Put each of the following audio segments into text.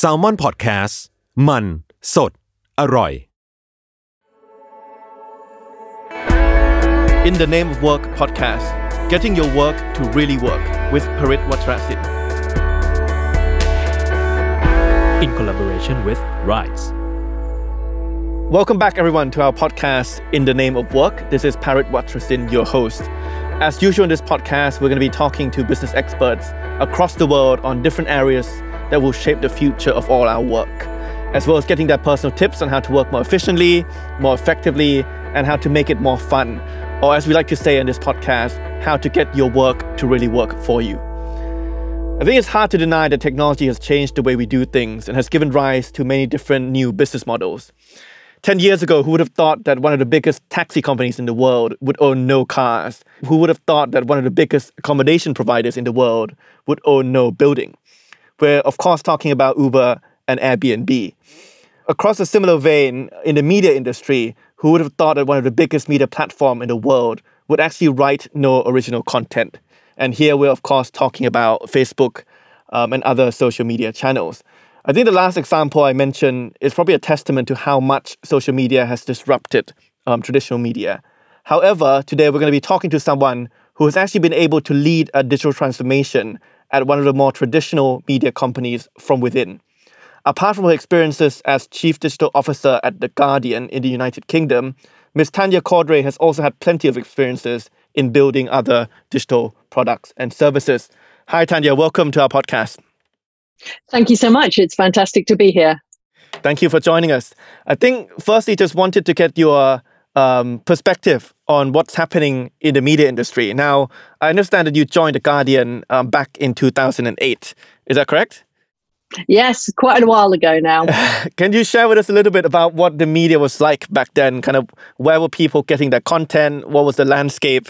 s a l ม o n PODCAST มัน สด อร่อย In the Name of Work Podcast Getting Your Work to Really Work with Parit Wacharasindhu. In collaboration with Rise. Welcome back everyone to our podcast In the Name of Work. This is Parit Wacharasindhu your host. As usual in this podcast, we're going to be talking to business experts across the world on different areas that will shape the future of all our work, as well as getting their personal tips on how to work more efficiently, more effectively, and how to make it more fun. Or, as we like to say in this podcast, how to get your work to really work for you. I think it's hard to deny that technology has changed the way we do things and has given rise to many different new business models. 10 years ago, who would have thought that one of the biggest taxi companies in the world would own no cars? Who would have thought that one of the biggest accommodation providers in the world would own no building? We're, of course, talking about Uber and Airbnb. Across a similar vein, in the media industry, who would have thought that one of the biggest media platform in the world would actually write no original content? And here we're, of course, talking about Facebook um, and other social media channels. I think the last example I mentioned is probably a testament to how much social media has disrupted um, traditional media. However, today we're going to be talking to someone who has actually been able to lead a digital transformation at one of the more traditional media companies from within. Apart from her experiences as Chief Digital Officer at The Guardian in the United Kingdom, Ms. Tanya Cordrey has also had plenty of experiences in building other digital products and services. Hi, Tanya. Welcome to our podcast. Thank you so much. It's fantastic to be here. Thank you for joining us. I think, firstly, just wanted to get your um, perspective on what's happening in the media industry. Now, I understand that you joined The Guardian um, back in 2008. Is that correct? Yes, quite a while ago now. Can you share with us a little bit about what the media was like back then? Kind of where were people getting their content? What was the landscape?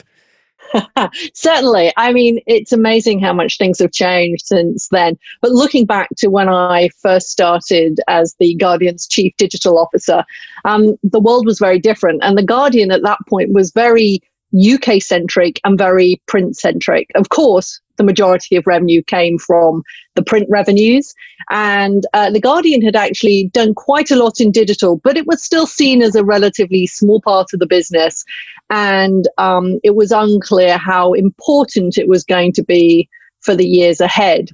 Certainly. I mean, it's amazing how much things have changed since then. But looking back to when I first started as the Guardian's chief digital officer, um, the world was very different. And the Guardian at that point was very UK centric and very print centric. Of course, the majority of revenue came from the print revenues. And uh, The Guardian had actually done quite a lot in digital, but it was still seen as a relatively small part of the business. And um, it was unclear how important it was going to be for the years ahead.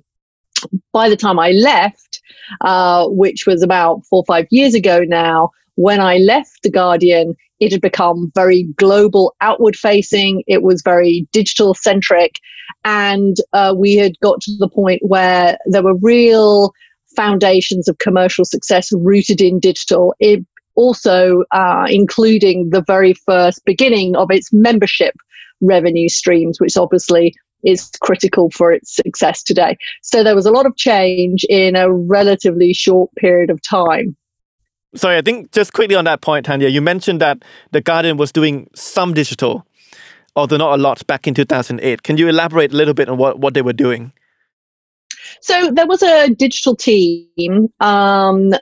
By the time I left, uh, which was about four or five years ago now, when I left The Guardian, it had become very global, outward facing. It was very digital centric. And uh, we had got to the point where there were real foundations of commercial success rooted in digital. It also uh, including the very first beginning of its membership revenue streams, which obviously is critical for its success today. So there was a lot of change in a relatively short period of time. Sorry, I think just quickly on that point, Tanya, you mentioned that The Guardian was doing some digital, although not a lot, back in 2008. Can you elaborate a little bit on what, what they were doing? So there was a digital team, um,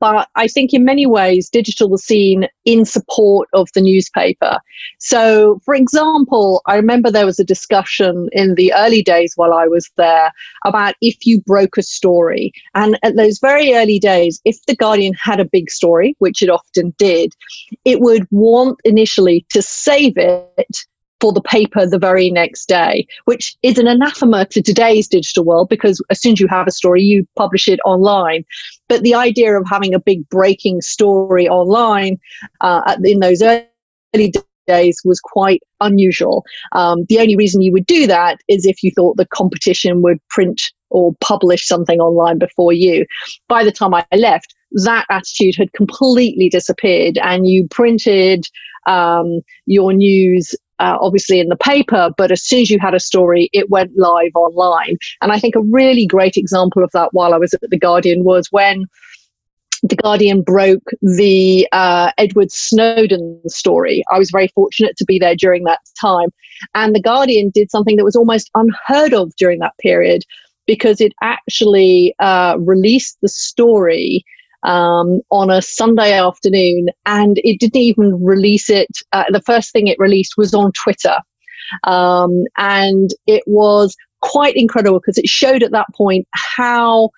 but I think in many ways, digital was seen in support of the newspaper. So, for example, I remember there was a discussion in the early days while I was there about if you broke a story. And at those very early days, if The Guardian had a big story, which it often did, it would want initially to save it for the paper the very next day, which is an anathema to today's digital world because as soon as you have a story, you publish it online. But the idea of having a big breaking story online uh, in those early days was quite unusual. Um, the only reason you would do that is if you thought the competition would print or publish something online before you. By the time I left, that attitude had completely disappeared, and you printed um, your news uh, obviously in the paper, but as soon as you had a story, it went live online. And I think a really great example of that while I was at The Guardian was when the Guardian broke the uh, Edward Snowden story. I was very fortunate to be there during that time. And The Guardian did something that was almost unheard of during that period because it actually uh, released the story um, on a Sunday afternoon, and it didn't even release it. Uh, the first thing it released was on Twitter, um, and it was quite incredible because it showed at that point how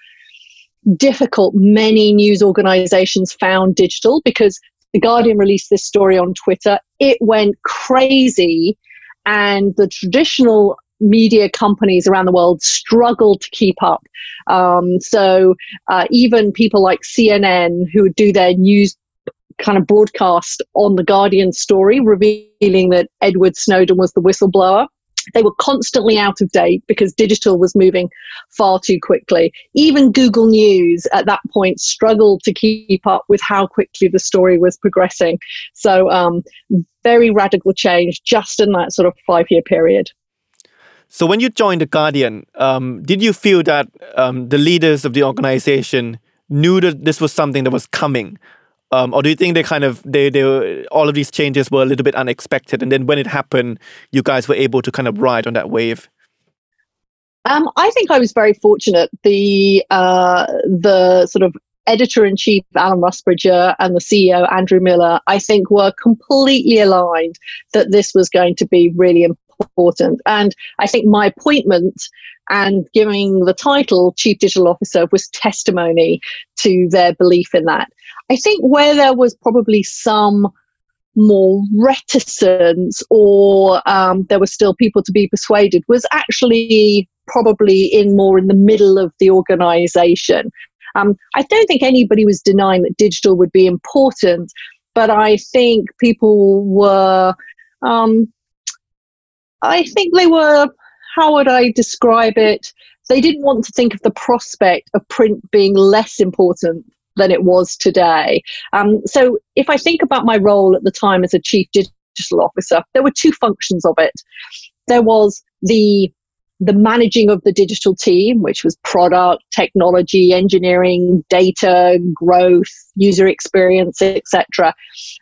difficult many news organizations found digital because the Guardian released this story on Twitter. It went crazy, and the traditional media companies around the world struggled to keep up. Um, so uh, even people like CNN, who would do their news kind of broadcast on the Guardian story, revealing that Edward Snowden was the whistleblower. They were constantly out of date because digital was moving far too quickly. Even Google News at that point struggled to keep up with how quickly the story was progressing. So, um, very radical change just in that sort of five year period. So, when you joined The Guardian, um, did you feel that um, the leaders of the organization knew that this was something that was coming? Um, or do you think they kind of they they all of these changes were a little bit unexpected, and then when it happened, you guys were able to kind of ride on that wave? Um, I think I was very fortunate. The uh, the sort of editor in chief Alan Rusbridger and the CEO Andrew Miller, I think, were completely aligned that this was going to be really important. And I think my appointment and giving the title Chief Digital Officer was testimony to their belief in that. I think where there was probably some more reticence or um, there were still people to be persuaded was actually probably in more in the middle of the organization. Um, I don't think anybody was denying that digital would be important, but I think people were, um, I think they were, how would I describe it? They didn't want to think of the prospect of print being less important than it was today. Um, so if I think about my role at the time as a chief digital officer, there were two functions of it. There was the the managing of the digital team, which was product, technology, engineering, data, growth, user experience, etc.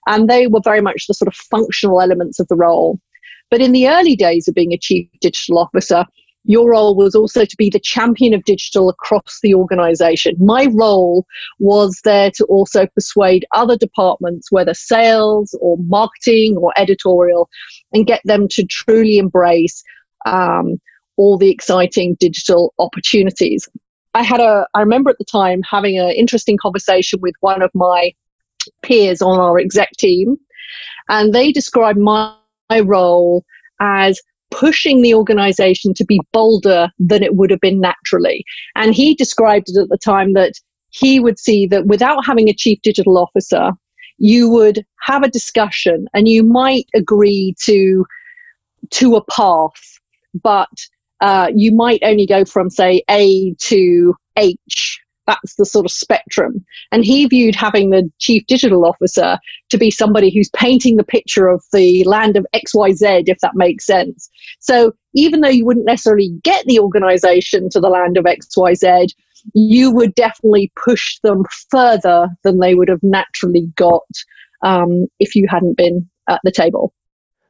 And they were very much the sort of functional elements of the role. But in the early days of being a chief digital officer, your role was also to be the champion of digital across the organization. My role was there to also persuade other departments, whether sales or marketing or editorial, and get them to truly embrace um, all the exciting digital opportunities. I had a, I remember at the time having an interesting conversation with one of my peers on our exec team, and they described my, my role as pushing the organization to be bolder than it would have been naturally. And he described it at the time that he would see that without having a chief digital officer, you would have a discussion and you might agree to to a path, but uh, you might only go from say A to H that's the sort of spectrum. And he viewed having the chief digital officer to be somebody who's painting the picture of the land of XYZ, if that makes sense. So even though you wouldn't necessarily get the organization to the land of XYZ, you would definitely push them further than they would have naturally got um, if you hadn't been at the table.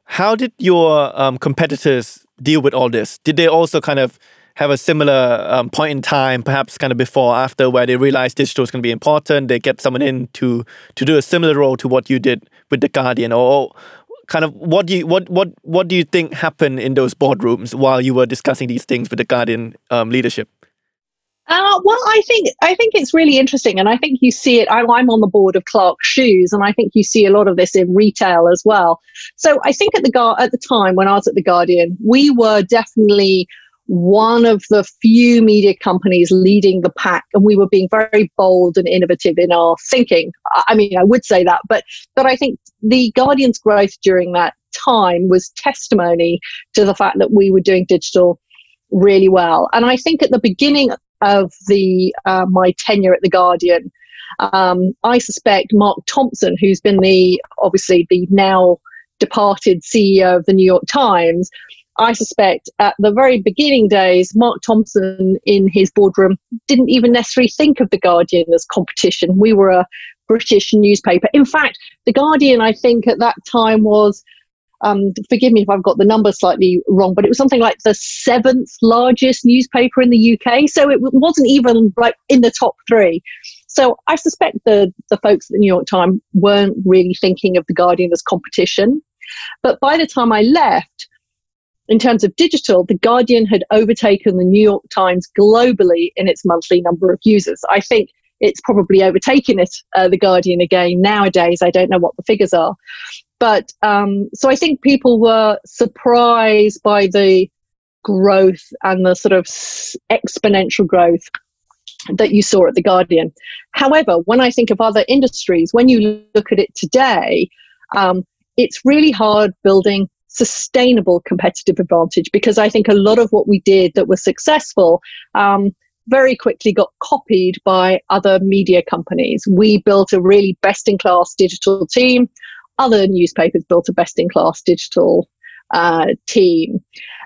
How did your um, competitors deal with all this? Did they also kind of have a similar um, point in time, perhaps kind of before, after, where they realize digital is going to be important. They get someone in to to do a similar role to what you did with the Guardian, or kind of what do you what what what do you think happened in those boardrooms while you were discussing these things with the Guardian um, leadership? Uh, well, I think I think it's really interesting, and I think you see it. I, I'm on the board of Clarks Shoes, and I think you see a lot of this in retail as well. So I think at the at the time when I was at the Guardian, we were definitely one of the few media companies leading the pack and we were being very bold and innovative in our thinking. I mean i would say that but but i think the guardian's growth during that time was testimony to the fact that we were doing digital really well. And i think at the beginning of the uh, my tenure at the guardian um, i suspect mark thompson who's been the obviously the now departed ceo of the new york times I suspect at the very beginning days, Mark Thompson in his boardroom didn't even necessarily think of The Guardian as competition. We were a British newspaper. In fact, The Guardian, I think, at that time was. Um, forgive me if I've got the number slightly wrong, but it was something like the seventh largest newspaper in the UK. So it wasn't even like in the top three. So I suspect the the folks at the New York Times weren't really thinking of the Guardian as competition. But by the time I left, in terms of digital, The Guardian had overtaken the New York Times globally in its monthly number of users. I think it's probably overtaken it, uh, The Guardian again nowadays. I don't know what the figures are. But um, so I think people were surprised by the growth and the sort of exponential growth that you saw at The Guardian. However, when I think of other industries, when you look at it today, um, it's really hard building sustainable competitive advantage because I think a lot of what we did that was successful um, very quickly got copied by other media companies. We built a really best in class digital team. Other newspapers built a best in class digital uh, team.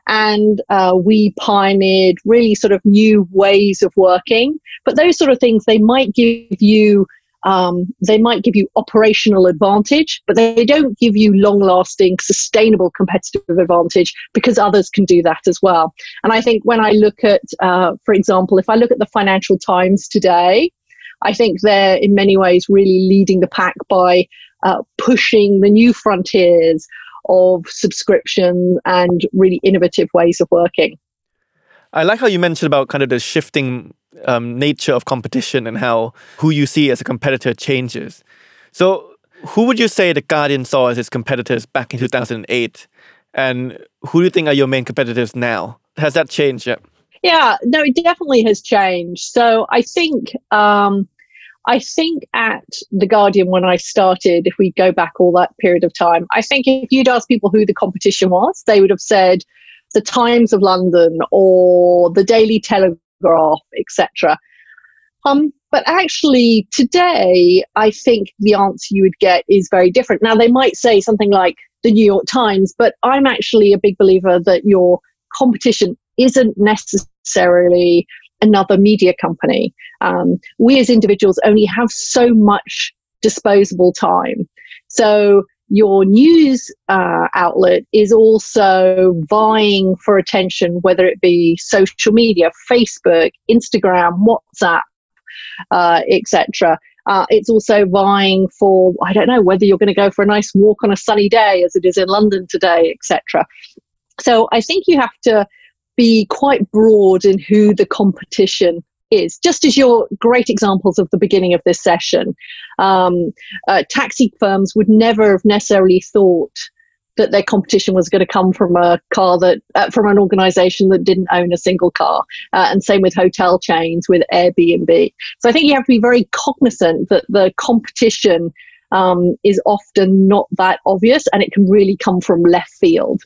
And uh, we pioneered really sort of new ways of working. But those sort of things, they might give you um, they might give you operational advantage, but they don't give you long lasting, sustainable competitive advantage because others can do that as well. And I think when I look at, uh, for example, if I look at the Financial Times today, I think they're in many ways really leading the pack by uh, pushing the new frontiers of subscription and really innovative ways of working. I like how you mentioned about kind of the shifting um, nature of competition and how who you see as a competitor changes. So, who would you say the Guardian saw as its competitors back in 2008? And who do you think are your main competitors now? Has that changed yet? Yeah, no, it definitely has changed. So I think um, I think at The Guardian, when I started, if we go back all that period of time, I think if you'd asked people who the competition was, they would have said the Times of London or the Daily Telegraph, etc. Um, but actually, today, I think the answer you would get is very different. Now, they might say something like the New York Times, but I'm actually a big believer that your competition isn't necessarily another media company. Um, we as individuals only have so much disposable time. So your news uh, outlet is also vying for attention, whether it be social media, Facebook, Instagram, WhatsApp, uh, etc. Uh, it's also vying for, I don't know, whether you're going to go for a nice walk on a sunny day as it is in London today, etc. So I think you have to be quite broad in who the competition is, just as your great examples of the beginning of this session. Um, uh, taxi firms would never have necessarily thought that their competition was going to come from a car that uh, from an organization that didn't own a single car. Uh, and same with hotel chains with airbnb. So i think you have to be very cognizant that the competition um, is often not that obvious and it can really come from left field.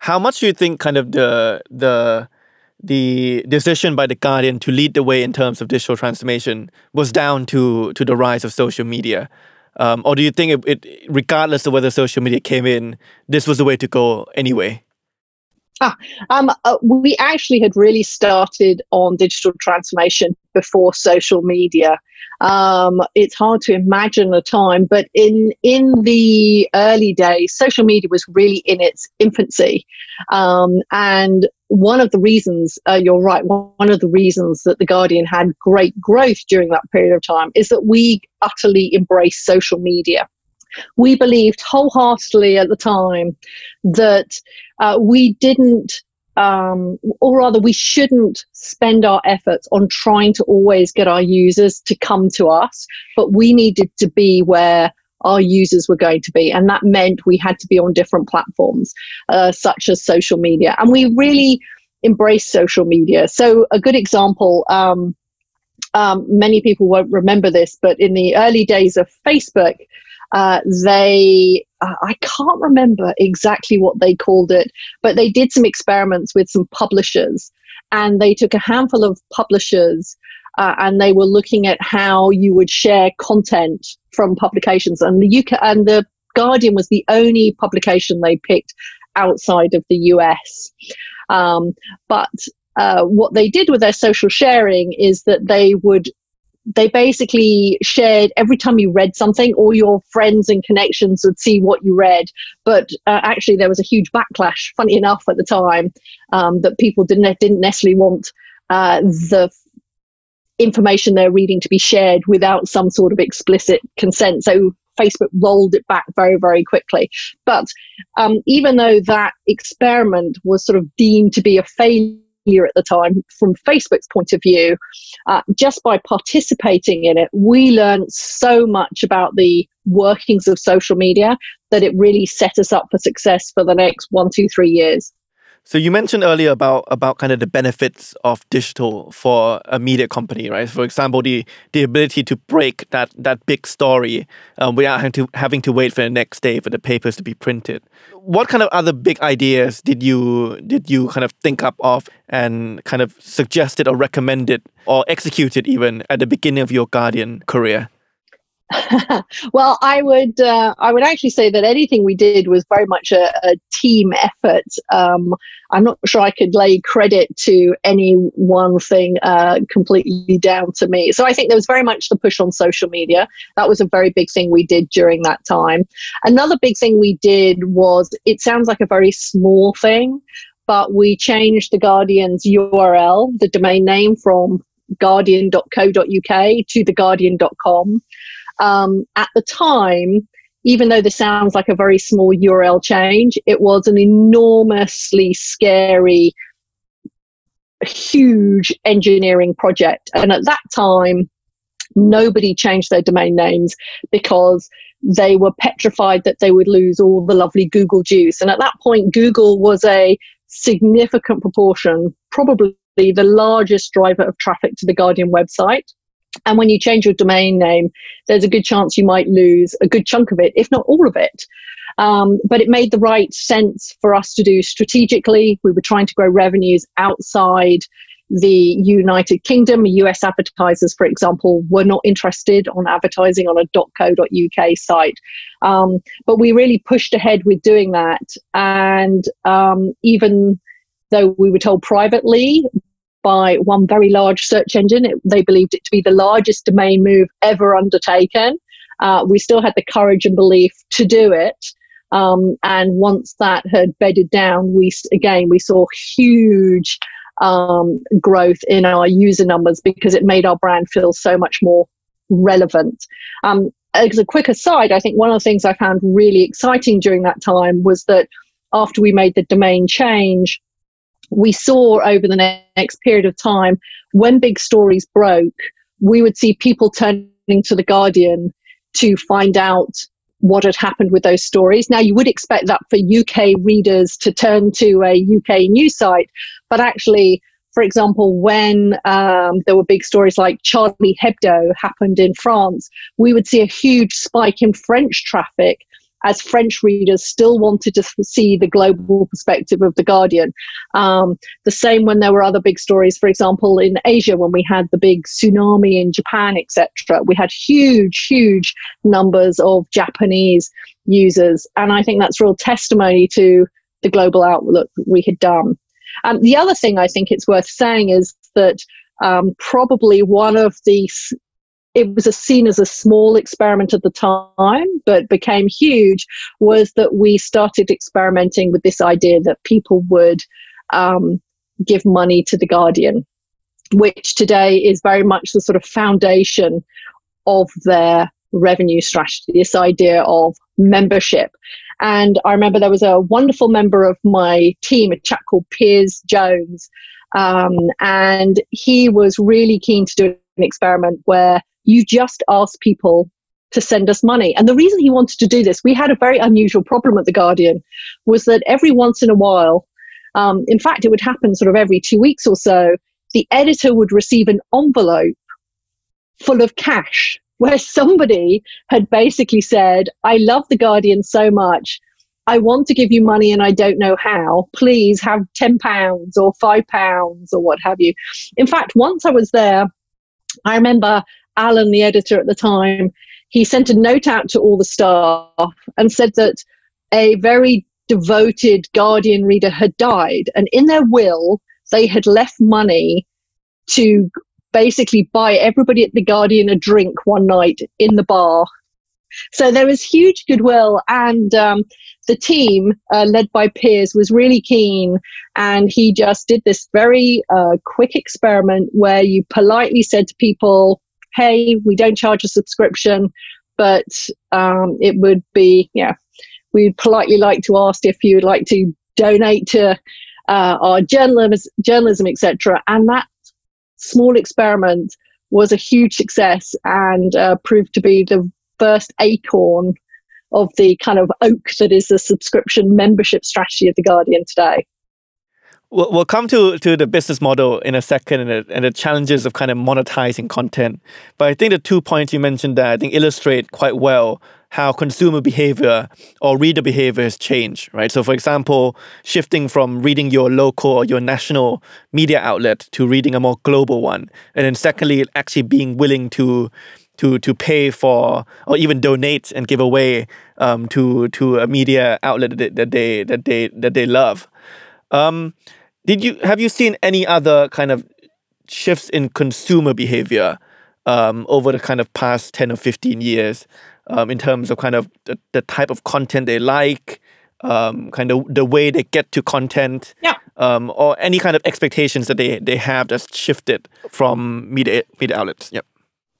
How much do you think kind of the the the decision by the Guardian to lead the way in terms of digital transformation was down to to the rise of social media? Um, or do you think it, it, regardless of whether social media came in, this was the way to go anyway? Ah, um, uh, we actually had really started on digital transformation before social media. Um, it's hard to imagine a time, but in in the early days, social media was really in its infancy, um, and one of the reasons uh, you're right. One of the reasons that the Guardian had great growth during that period of time is that we utterly embraced social media. We believed wholeheartedly at the time that uh, we didn't um, or rather, we shouldn't spend our efforts on trying to always get our users to come to us, but we needed to be where our users were going to be. And that meant we had to be on different platforms, uh, such as social media. And we really embraced social media. So, a good example. Um, um, many people won't remember this, but in the early days of Facebook, uh, they uh, I can't remember exactly what they called it, but they did some experiments with some publishers, and they took a handful of publishers. Uh, and they were looking at how you would share content from publications, and the UK and the Guardian was the only publication they picked outside of the US. Um, but uh, what they did with their social sharing is that they would they basically shared every time you read something, all your friends and connections would see what you read. But uh, actually, there was a huge backlash, funny enough, at the time, um, that people didn't, didn't necessarily want uh, the information they're reading to be shared without some sort of explicit consent. So Facebook rolled it back very, very quickly. But um, even though that experiment was sort of deemed to be a failure at the time from Facebook's point of view, uh, just by participating in it, we learned so much about the workings of social media that it really set us up for success for the next one, two, three years. So you mentioned earlier about about kind of the benefits of digital for a media company, right? For example, the the ability to break that that big story um, without having to having to wait for the next day for the papers to be printed. What kind of other big ideas did you did you kind of think up of and kind of suggested or recommended or executed even at the beginning of your Guardian career? well, I would uh, I would actually say that anything we did was very much a, a team effort. Um, I'm not sure I could lay credit to any one thing uh, completely down to me. So I think there was very much the push on social media. That was a very big thing we did during that time. Another big thing we did was it sounds like a very small thing, but we changed the Guardian's URL, the domain name from guardian.co.uk to theguardian.com um, at the time, even though this sounds like a very small URL change, it was an enormously scary, huge engineering project. And at that time, nobody changed their domain names because they were petrified that they would lose all the lovely Google juice. And at that point, Google was a significant proportion, probably the largest driver of traffic to the Guardian website. And when you change your domain name, there's a good chance you might lose a good chunk of it, if not all of it. Um, but it made the right sense for us to do strategically. We were trying to grow revenues outside the United Kingdom. US advertisers, for example, were not interested on advertising on a .co.uk site. Um, but we really pushed ahead with doing that. And um, even though we were told privately by one very large search engine. It, they believed it to be the largest domain move ever undertaken. Uh, we still had the courage and belief to do it. Um, and once that had bedded down, we again we saw huge um, growth in our user numbers because it made our brand feel so much more relevant. Um, as a quick aside, I think one of the things I found really exciting during that time was that after we made the domain change, we saw over the next period of time when big stories broke, we would see people turning to the Guardian to find out what had happened with those stories. Now, you would expect that for UK readers to turn to a UK news site, but actually, for example, when um, there were big stories like Charlie Hebdo happened in France, we would see a huge spike in French traffic as French readers still wanted to see the global perspective of The Guardian. Um, the same when there were other big stories, for example, in Asia, when we had the big tsunami in Japan, etc. We had huge, huge numbers of Japanese users. And I think that's real testimony to the global outlook we had done. And the other thing I think it's worth saying is that um, probably one of the it was seen as a small experiment at the time, but became huge, was that we started experimenting with this idea that people would um, give money to the Guardian, which today is very much the sort of foundation of their revenue strategy, this idea of membership. And I remember there was a wonderful member of my team, a chap called Piers Jones, um, and he was really keen to do an experiment where you just ask people to send us money. And the reason he wanted to do this, we had a very unusual problem at The Guardian, was that every once in a while, um, in fact, it would happen sort of every two weeks or so, the editor would receive an envelope full of cash where somebody had basically said, I love The Guardian so much. I want to give you money and I don't know how. Please have £10 or £5 or what have you. In fact, once I was there, I remember Alan, the editor at the time, he sent a note out to all the staff and said that a very devoted Guardian reader had died. And in their will, they had left money to basically buy everybody at the Guardian a drink one night in the bar. So there was huge goodwill, and um, the team, uh, led by Piers, was really keen. And he just did this very uh, quick experiment where you politely said to people, hey, we don't charge a subscription, but um, it would be, yeah, we'd politely like to ask if you'd like to donate to uh, our journalism, journalism, etc. And that small experiment was a huge success and uh, proved to be the first acorn of the kind of oak that is the subscription membership strategy of the Guardian today. We'll, we'll come to, to the business model in a second and the, and the challenges of kind of monetizing content. But I think the two points you mentioned there, I think illustrate quite well how consumer behavior or reader behavior has changed, right? So, for example, shifting from reading your local or your national media outlet to reading a more global one. And then, secondly, actually being willing to to to pay for or even donate and give away um, to to a media outlet that, they that they that they love. Um, did you have you seen any other kind of shifts in consumer behavior um, over the kind of past 10 or 15 years um, in terms of kind of the, the type of content they like um, kind of the way they get to content yeah. um, or any kind of expectations that they, they have that's shifted from media media outlets yep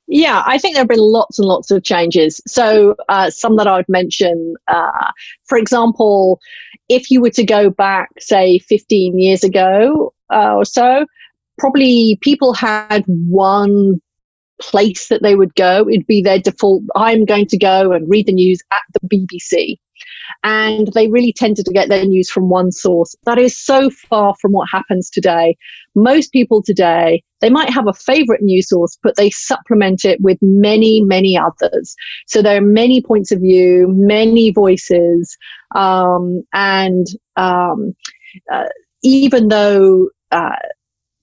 yeah, I think there have been lots and lots of changes. So, uh, some that I would mention, uh, for example, if you were to go back, say, 15 years ago uh, or so, probably people had one place that they would go. It'd be their default. I'm going to go and read the news at the BBC and they really tended to get their news from one source. That is so far from what happens today. Most people today, they might have a favorite news source, but they supplement it with many, many others. So there are many points of view, many voices, um, and um, uh, even though uh,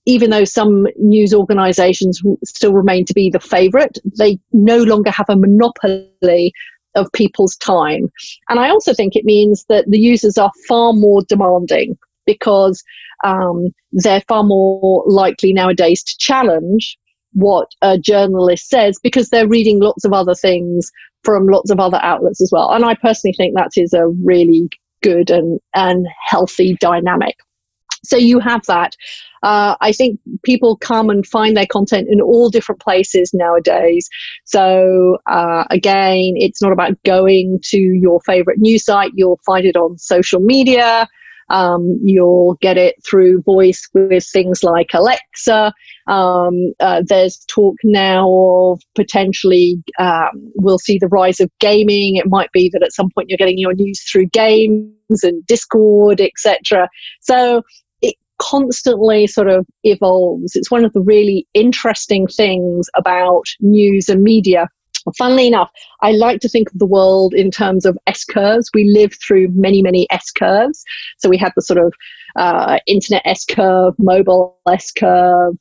even though some news organizations still remain to be the favorite, they no longer have a monopoly of people's time. And I also think it means that the users are far more demanding because um, they're far more likely nowadays to challenge what a journalist says because they're reading lots of other things from lots of other outlets as well. And I personally think that is a really good and, and healthy dynamic. So you have that. Uh, I think people come and find their content in all different places nowadays. So uh, again, it's not about going to your favorite news site. You'll find it on social media. Um, you'll get it through voice with things like Alexa. Um, uh, there's talk now of potentially um, we'll see the rise of gaming. It might be that at some point you're getting your news through games and Discord, etc. So constantly sort of evolves. It's one of the really interesting things about news and media. Funnily enough, I like to think of the world in terms of S curves. We live through many, many S curves. So we have the sort of uh, internet S curve, mobile S curve.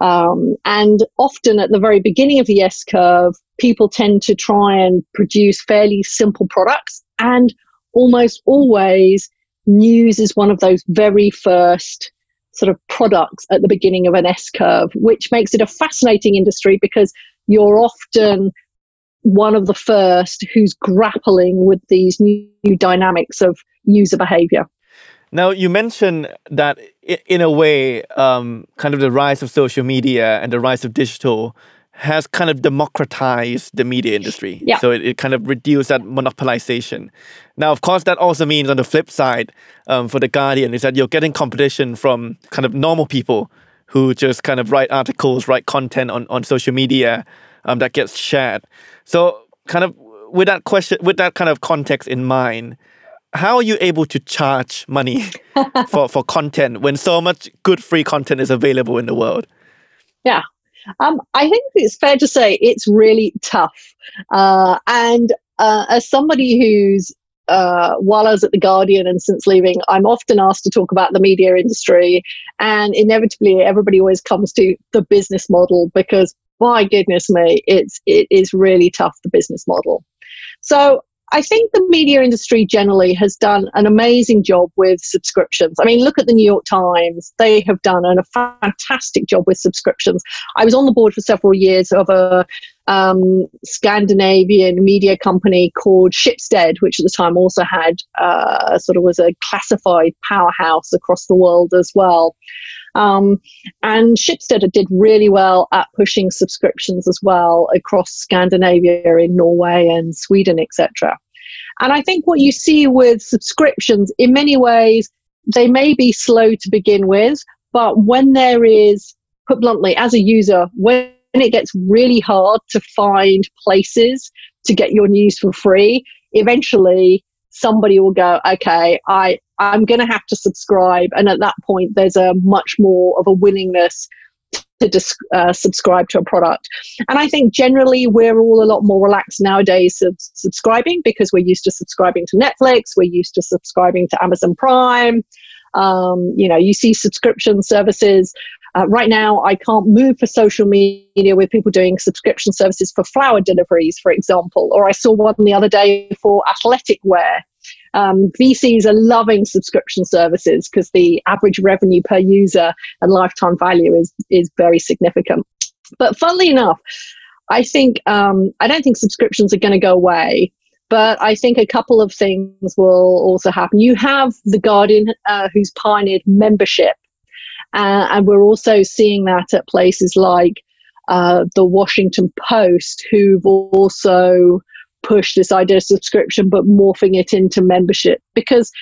Um, and often at the very beginning of the S curve, people tend to try and produce fairly simple products. And almost always news is one of those very first sort of products at the beginning of an S curve, which makes it a fascinating industry because you're often one of the first who's grappling with these new, new dynamics of user behavior. Now, you mentioned that in a way, um, kind of the rise of social media and the rise of digital has kind of democratized the media industry. Yeah. So it, it kind of reduced that monopolization. Now, of course, that also means on the flip side um, for The Guardian is that you're getting competition from kind of normal people who just kind of write articles, write content on, on social media um, that gets shared. So, kind of with that question, with that kind of context in mind, how are you able to charge money for, for content when so much good free content is available in the world? Yeah, um, I think it's fair to say it's really tough. Uh, and uh, as somebody who's uh, while I was at The Guardian and since leaving, I'm often asked to talk about the media industry. And inevitably, everybody always comes to the business model because, my goodness me, it's, it is really tough, the business model. So I think the media industry generally has done an amazing job with subscriptions. I mean, look at the New York Times. They have done a fantastic job with subscriptions. I was on the board for several years of a um, Scandinavian media company called Schibsted, which at the time also had uh, sort of was a classified powerhouse across the world as well. Um, and Schibsted did really well at pushing subscriptions as well across Scandinavia, in Norway and Sweden, etc. And I think what you see with subscriptions, in many ways, they may be slow to begin with, but when there is, put bluntly, as a user, when it gets really hard to find places to get your news for free, eventually somebody will go, okay, I, I'm going to have to subscribe. And at that point, there's a much more of a willingness to dis- uh, subscribe to a product. And I think generally we're all a lot more relaxed nowadays of subscribing because we're used to subscribing to Netflix, we're used to subscribing to Amazon Prime. Um, you know, you see subscription services. Uh, right now, I can't move for social media with people doing subscription services for flower deliveries, for example. Or I saw one the other day for athletic wear. Um, VCs are loving subscription services because the average revenue per user and lifetime value is is very significant. But funnily enough, I think um, I don't think subscriptions are going to go away. But I think a couple of things will also happen. You have the Guardian, uh, who's pioneered membership, uh, and we're also seeing that at places like uh, the Washington Post, who've also pushed this idea of subscription, but morphing it into membership because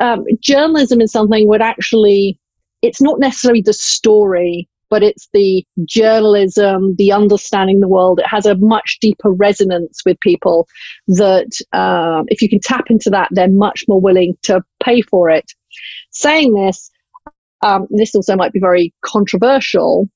um, journalism is something that actually it's not necessarily the story but it's the journalism, the understanding the world. It has a much deeper resonance with people that um, if you can tap into that, they're much more willing to pay for it. Saying this, um, this also might be very controversial,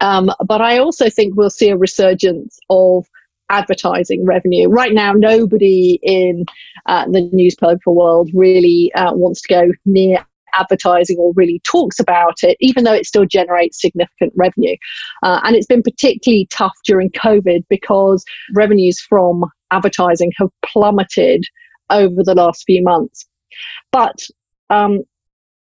um, but I also think we'll see a resurgence of advertising revenue. Right now, nobody in uh, the newspaper world really uh, wants to go near advertising or really talks about it, even though it still generates significant revenue. Uh, and it's been particularly tough during COVID because revenues from advertising have plummeted over the last few months. But um,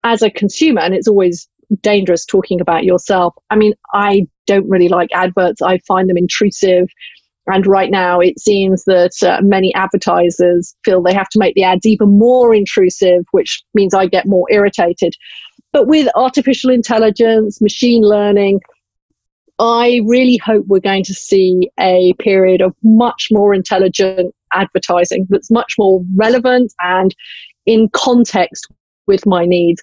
as a consumer, and it's always dangerous talking about yourself, I mean, I don't really like adverts, I find them intrusive. And right now, it seems that uh, many advertisers feel they have to make the ads even more intrusive, which means I get more irritated. But with artificial intelligence, machine learning, I really hope we're going to see a period of much more intelligent advertising that's much more relevant and in context with my needs.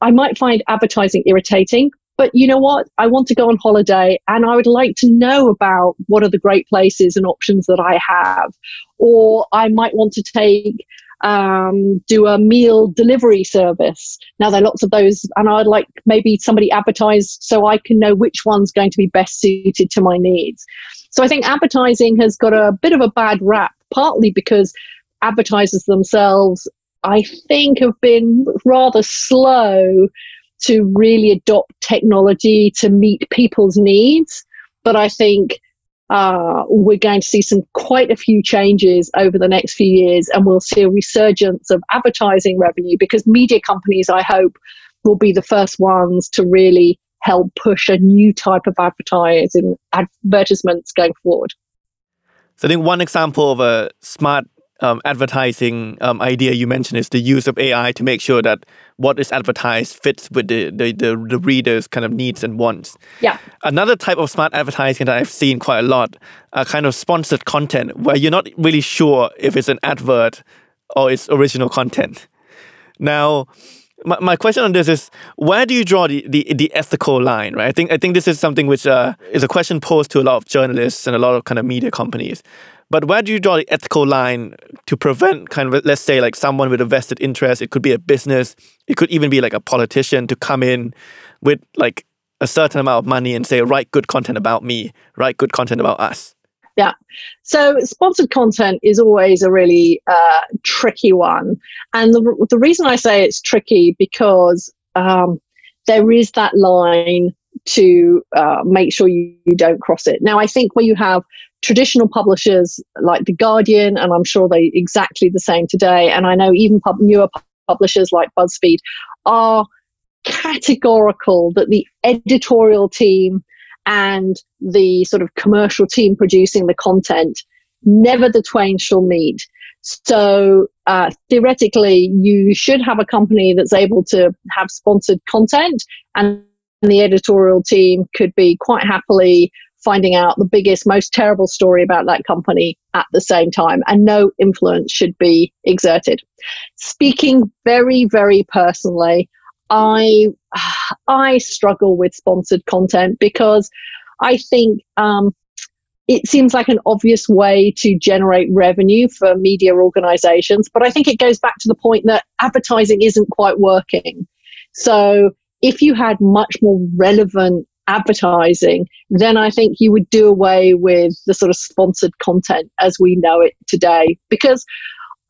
I might find advertising irritating but you know what? I want to go on holiday and I would like to know about what are the great places and options that I have. Or I might want to take, um, do a meal delivery service. Now, there are lots of those, and I'd like maybe somebody advertise so I can know which one's going to be best suited to my needs. So I think advertising has got a bit of a bad rap, partly because advertisers themselves, I think, have been rather slow to really adopt technology to meet people's needs. But I think uh, we're going to see some quite a few changes over the next few years, and we'll see a resurgence of advertising revenue because media companies, I hope, will be the first ones to really help push a new type of advertising advertisements going forward. So I think one example of a smart um, advertising um, idea you mentioned is the use of AI to make sure that what is advertised fits with the, the, the, the reader's kind of needs and wants. Yeah. Another type of smart advertising that I've seen quite a lot are kind of sponsored content where you're not really sure if it's an advert or it's original content. Now, my, my question on this is where do you draw the, the, the ethical line, right? I think I think this is something which uh, is a question posed to a lot of journalists and a lot of kind of media companies. But where do you draw the ethical line to prevent kind of let's say like someone with a vested interest? It could be a business, it could even be like a politician to come in with like a certain amount of money and say write good content about me, write good content about us. Yeah. So sponsored content is always a really uh, tricky one. And the, the reason I say it's tricky because um, there is that line to uh, make sure you, you don't cross it. Now, I think where you have traditional publishers like The Guardian, and I'm sure they exactly the same today. And I know even pub- newer publishers like BuzzFeed are categorical that the editorial team and the sort of commercial team producing the content never the twain shall meet. So uh, theoretically, you should have a company that's able to have sponsored content and the editorial team could be quite happily finding out the biggest, most terrible story about that company at the same time, and no influence should be exerted. Speaking very, very personally, I I struggle with sponsored content because I think um, it seems like an obvious way to generate revenue for media organizations, but I think it goes back to the point that advertising isn't quite working. So if you had much more relevant advertising, then I think you would do away with the sort of sponsored content as we know it today. Because,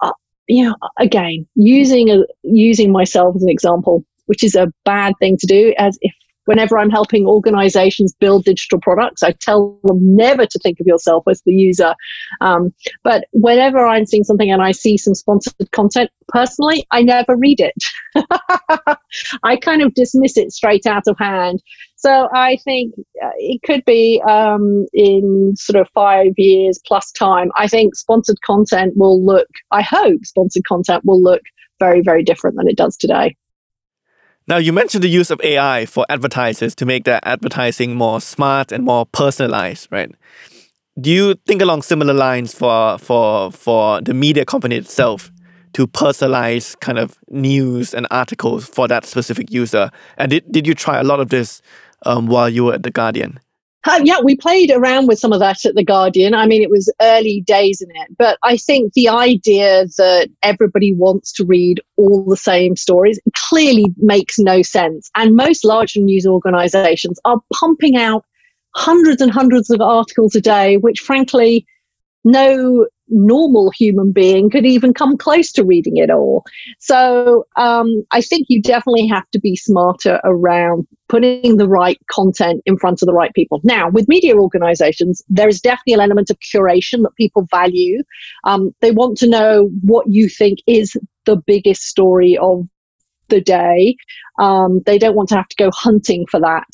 uh, you know, again, using a, using myself as an example, which is a bad thing to do, as if whenever I'm helping organizations build digital products, I tell them never to think of yourself as the user. Um, but whenever I'm seeing something and I see some sponsored content, personally, I never read it. I kind of dismiss it straight out of hand. So I think uh, it could be um, in sort of five years plus time. I think sponsored content will look, I hope sponsored content will look very, very different than it does today. Now, you mentioned the use of AI for advertisers to make their advertising more smart and more personalized, right? Do you think along similar lines for for for the media company itself to personalize kind of news and articles for that specific user? And did, did you try a lot of this um, while you were at the Guardian? Yeah, we played around with some of that at The Guardian. I mean, it was early days in it, but I think the idea that everybody wants to read all the same stories clearly makes no sense. And most large news organizations are pumping out hundreds and hundreds of articles a day, which frankly, no normal human being could even come close to reading it all. So um, I think you definitely have to be smarter around putting the right content in front of the right people. Now, with media organizations, there is definitely an element of curation that people value. Um, they want to know what you think is the biggest story of the day. Um, they don't want to have to go hunting for that.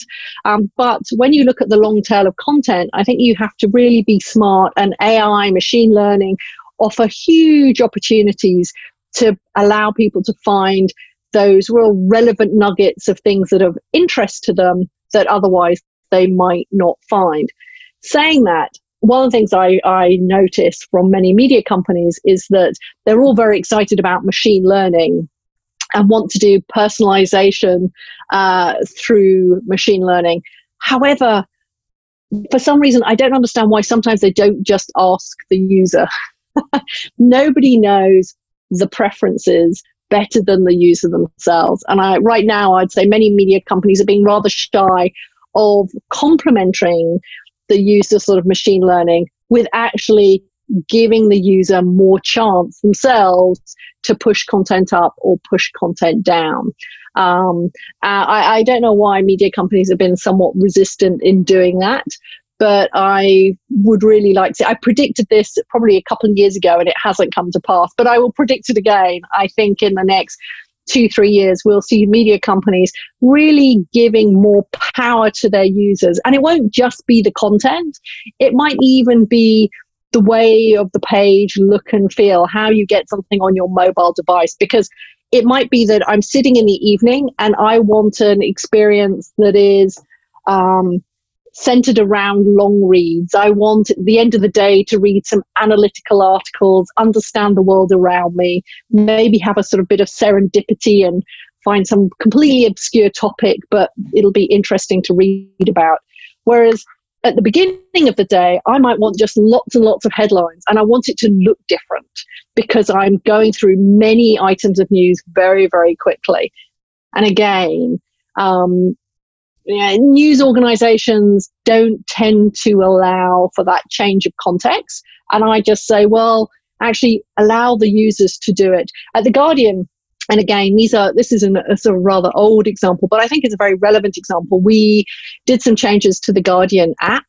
Um, but when you look at the long tail of content, I think you have to really be smart, and AI, machine learning offer huge opportunities to allow people to find those real relevant nuggets of things that are of interest to them that otherwise they might not find. Saying that, one of the things I, I notice from many media companies is that they're all very excited about machine learning and want to do personalization uh, through machine learning. However, for some reason, I don't understand why sometimes they don't just ask the user. Nobody knows the preferences better than the user themselves. And I, right now, I'd say many media companies are being rather shy of complementing the use of sort of machine learning with actually giving the user more chance themselves to push content up or push content down. Um, uh, I, I, don't know why media companies have been somewhat resistant in doing that, but I would really like to. I predicted this probably a couple of years ago and it hasn't come to pass, but I will predict it again. I think in the next two, three years, we'll see media companies really giving more power to their users. And it won't just be the content, it might even be the way of the page look and feel, how you get something on your mobile device. Because it might be that I'm sitting in the evening and I want an experience that is um, centered around long reads. I want at the end of the day to read some analytical articles, understand the world around me, maybe have a sort of bit of serendipity and find some completely obscure topic, but it'll be interesting to read about. Whereas at the beginning of the day, I might want just lots and lots of headlines and I want it to look different because I'm going through many items of news very, very quickly. And again, um, yeah, news organizations don't tend to allow for that change of context. And I just say, well, actually allow the users to do it. At The Guardian, and again, these are this is an, a sort of rather old example, but I think it's a very relevant example. We did some changes to the Guardian app,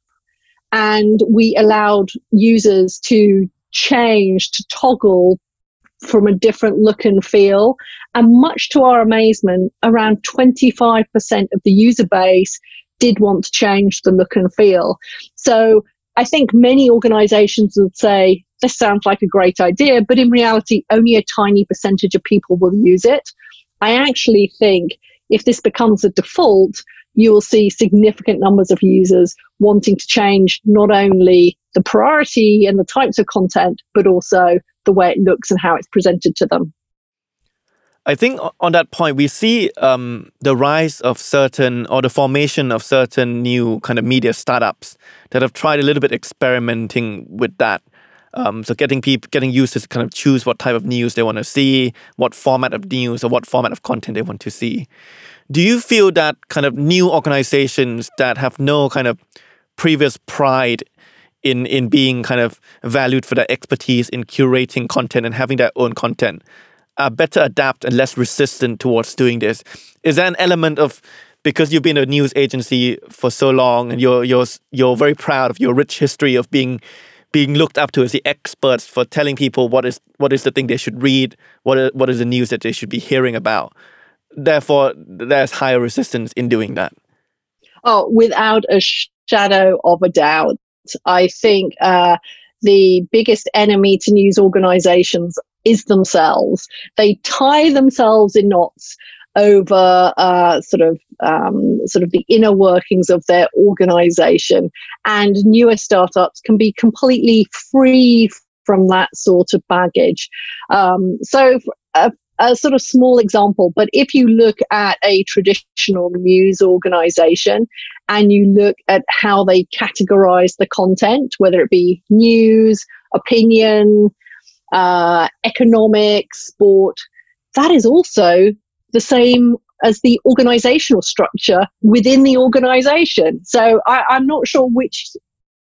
and we allowed users to change to toggle from a different look and feel. And much to our amazement, around 25% of the user base did want to change the look and feel. So I think many organizations would say, this sounds like a great idea, but in reality, only a tiny percentage of people will use it. I actually think if this becomes a default, you will see significant numbers of users wanting to change not only the priority and the types of content, but also the way it looks and how it's presented to them. I think on that point, we see um, the rise of certain or the formation of certain new kind of media startups that have tried a little bit experimenting with that. Um, so getting people, getting users to kind of choose what type of news they want to see, what format of news or what format of content they want to see. Do you feel that kind of new organizations that have no kind of previous pride in in being kind of valued for their expertise in curating content and having their own content are better adapt and less resistant towards doing this? Is there an element of because you've been a news agency for so long and you're you're you're very proud of your rich history of being being looked up to as the experts for telling people what is what is the thing they should read, what is, what is the news that they should be hearing about. Therefore, there's higher resistance in doing that. Oh, without a shadow of a doubt. I think uh, the biggest enemy to news organizations is themselves. They tie themselves in knots over uh, sort of um, sort of the inner workings of their organization, and newer startups can be completely free from that sort of baggage. Um, so, a, sort of small example, but if you look at a traditional news organization and you look at how they categorize the content, whether it be news, opinion, uh, economics, sport, that is also the same as the organizational structure within the organization. So I, I'm not sure which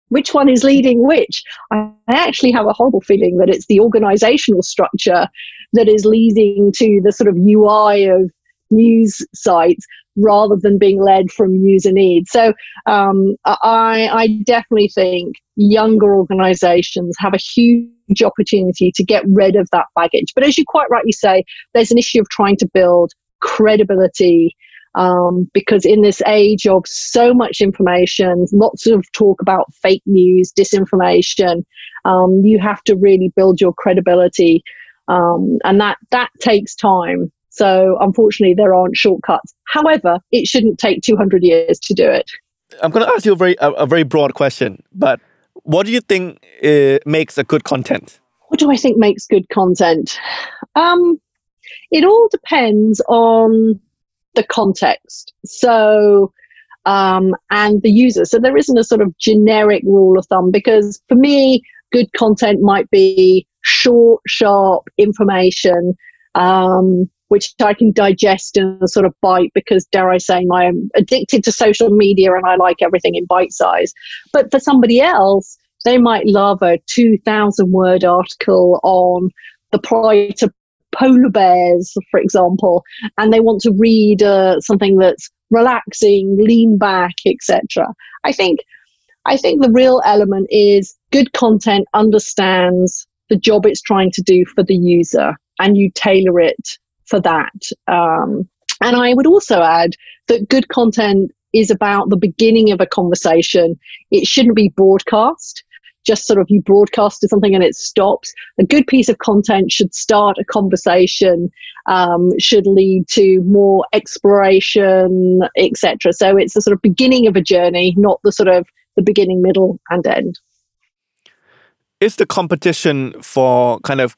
which one is leading which. I actually have a horrible feeling that it's the organizational structure that is leading to the sort of UI of news sites rather than being led from user needs. So um, I, I definitely think younger organizations have a huge opportunity to get rid of that baggage. But as you quite rightly say, there's an issue of trying to build credibility um, because in this age of so much information, lots of talk about fake news, disinformation, um, you have to really build your credibility, um, and that that takes time. So unfortunately, there aren't shortcuts. However, it shouldn't take 200 years to do it. I'm going to ask you a very a, a very broad question, but what do you think uh, makes a good content? What do I think makes good content? Um, it all depends on the context. So, um, and the user. So there isn't a sort of generic rule of thumb because for me, good content might be short, sharp information, um, which I can digest in a sort of bite because, dare I say, I'm addicted to social media and I like everything in bite size. But for somebody else, they might love a 2,000 word article on the plight of polar bears, for example, and they want to read uh, something that's relaxing, lean back, etc. I think, I think the real element is good content understands the job it's trying to do for the user, and you tailor it for that. Um, and I would also add that good content is about the beginning of a conversation. It shouldn't be broadcast just sort of you broadcast something and it stops. A good piece of content should start a conversation, um, should lead to more exploration, etc. So it's the sort of beginning of a journey, not the sort of the beginning, middle, and end. Is the competition for kind of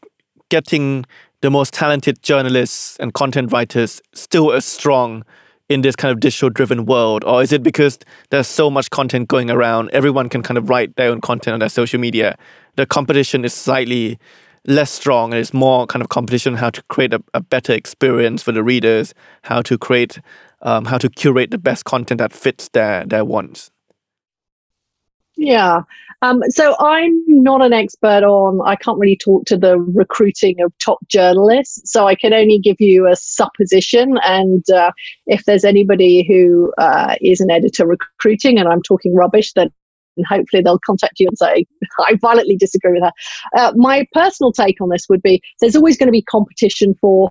getting the most talented journalists and content writers still as strong in this kind of digital driven world or is it because there's so much content going around everyone can kind of write their own content on their social media the competition is slightly less strong and it's more kind of competition how to create a, a better experience for the readers how to create um, how to curate the best content that fits their their wants yeah. Um, so I'm not an expert on, I can't really talk to the recruiting of top journalists. So I can only give you a supposition. And uh, if there's anybody who uh, is an editor recruiting and I'm talking rubbish, then hopefully they'll contact you and say, I violently disagree with her. Uh, my personal take on this would be there's always going to be competition for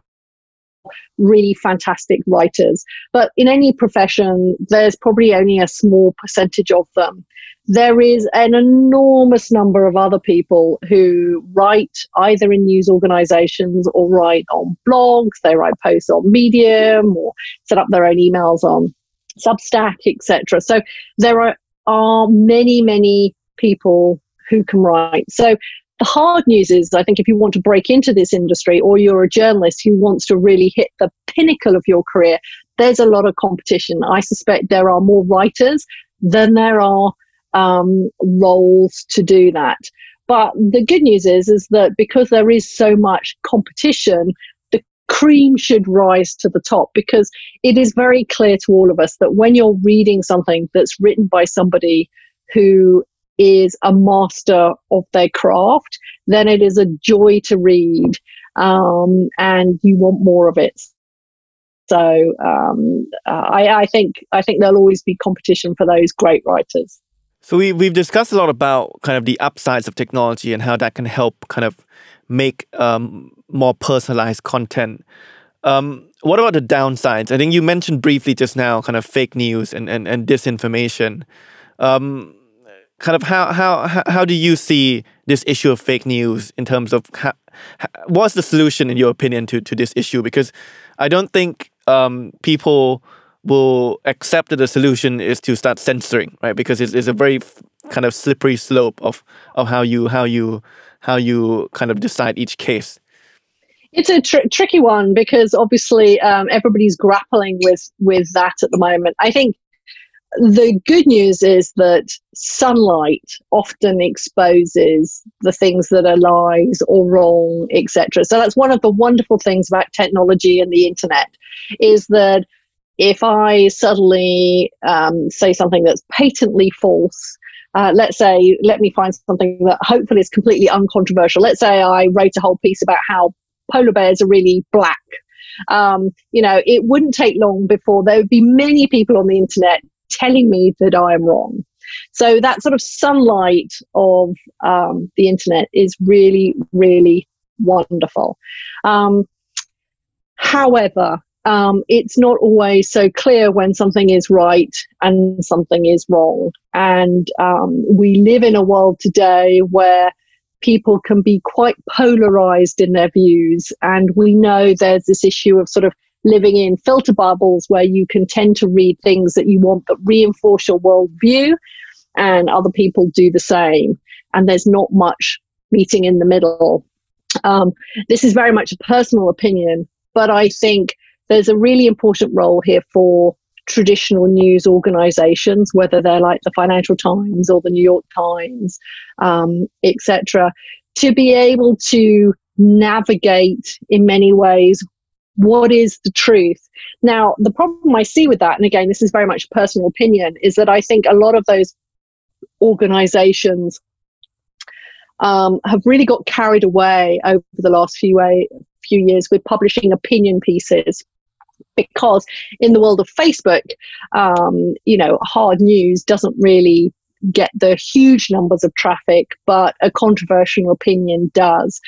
really fantastic writers. But in any profession, there's probably only a small percentage of them there is an enormous number of other people who write either in news organizations or write on blogs, they write posts on Medium or set up their own emails on Substack, etc. So there are, are many, many people who can write. So the hard news is, I think, if you want to break into this industry or you're a journalist who wants to really hit the pinnacle of your career, there's a lot of competition. I suspect there are more writers than there are um, roles to do that. But the good news is, is that because there is so much competition, the cream should rise to the top because it is very clear to all of us that when you're reading something that's written by somebody who is a master of their craft, then it is a joy to read um, and you want more of it. So um, I, I, think I think there'll always be competition for those great writers. So we we've discussed a lot about kind of the upsides of technology and how that can help kind of make um, more personalized content. Um, what about the downsides? I think you mentioned briefly just now, kind of fake news and and, and disinformation. Um, kind of how how how do you see this issue of fake news in terms of how, what's the solution in your opinion to to this issue? Because I don't think um, people will accept that the solution is to start censoring, right? Because it's, it's a very kind of slippery slope of of how you how you how you kind of decide each case. It's a tr- tricky one because obviously um, everybody's grappling with with that at the moment. I think the good news is that sunlight often exposes the things that are lies or wrong, etc. So that's one of the wonderful things about technology and the internet is that if I suddenly um, say something that's patently false, uh, let's say, let me find something that hopefully is completely uncontroversial. Let's say I wrote a whole piece about how polar bears are really black. Um, you know, it wouldn't take long before there would be many people on the internet telling me that I am wrong. So that sort of sunlight of um, the internet is really, really wonderful. Um, however, um, it's not always so clear when something is right and something is wrong. And um, we live in a world today where people can be quite polarized in their views. And we know there's this issue of sort of living in filter bubbles where you can tend to read things that you want that reinforce your worldview, and other people do the same. And there's not much meeting in the middle. Um, this is very much a personal opinion, but I think there's a really important role here for traditional news organizations, whether they're like the Financial Times or the New York Times, um, etc., to be able to navigate in many ways what is the truth. Now, the problem I see with that, and again, this is very much personal opinion, is that I think a lot of those organizations um, have really got carried away over the last few, way, few years with publishing opinion pieces because in the world of Facebook, um, you know, hard news doesn't really get the huge numbers of traffic, but a controversial opinion does.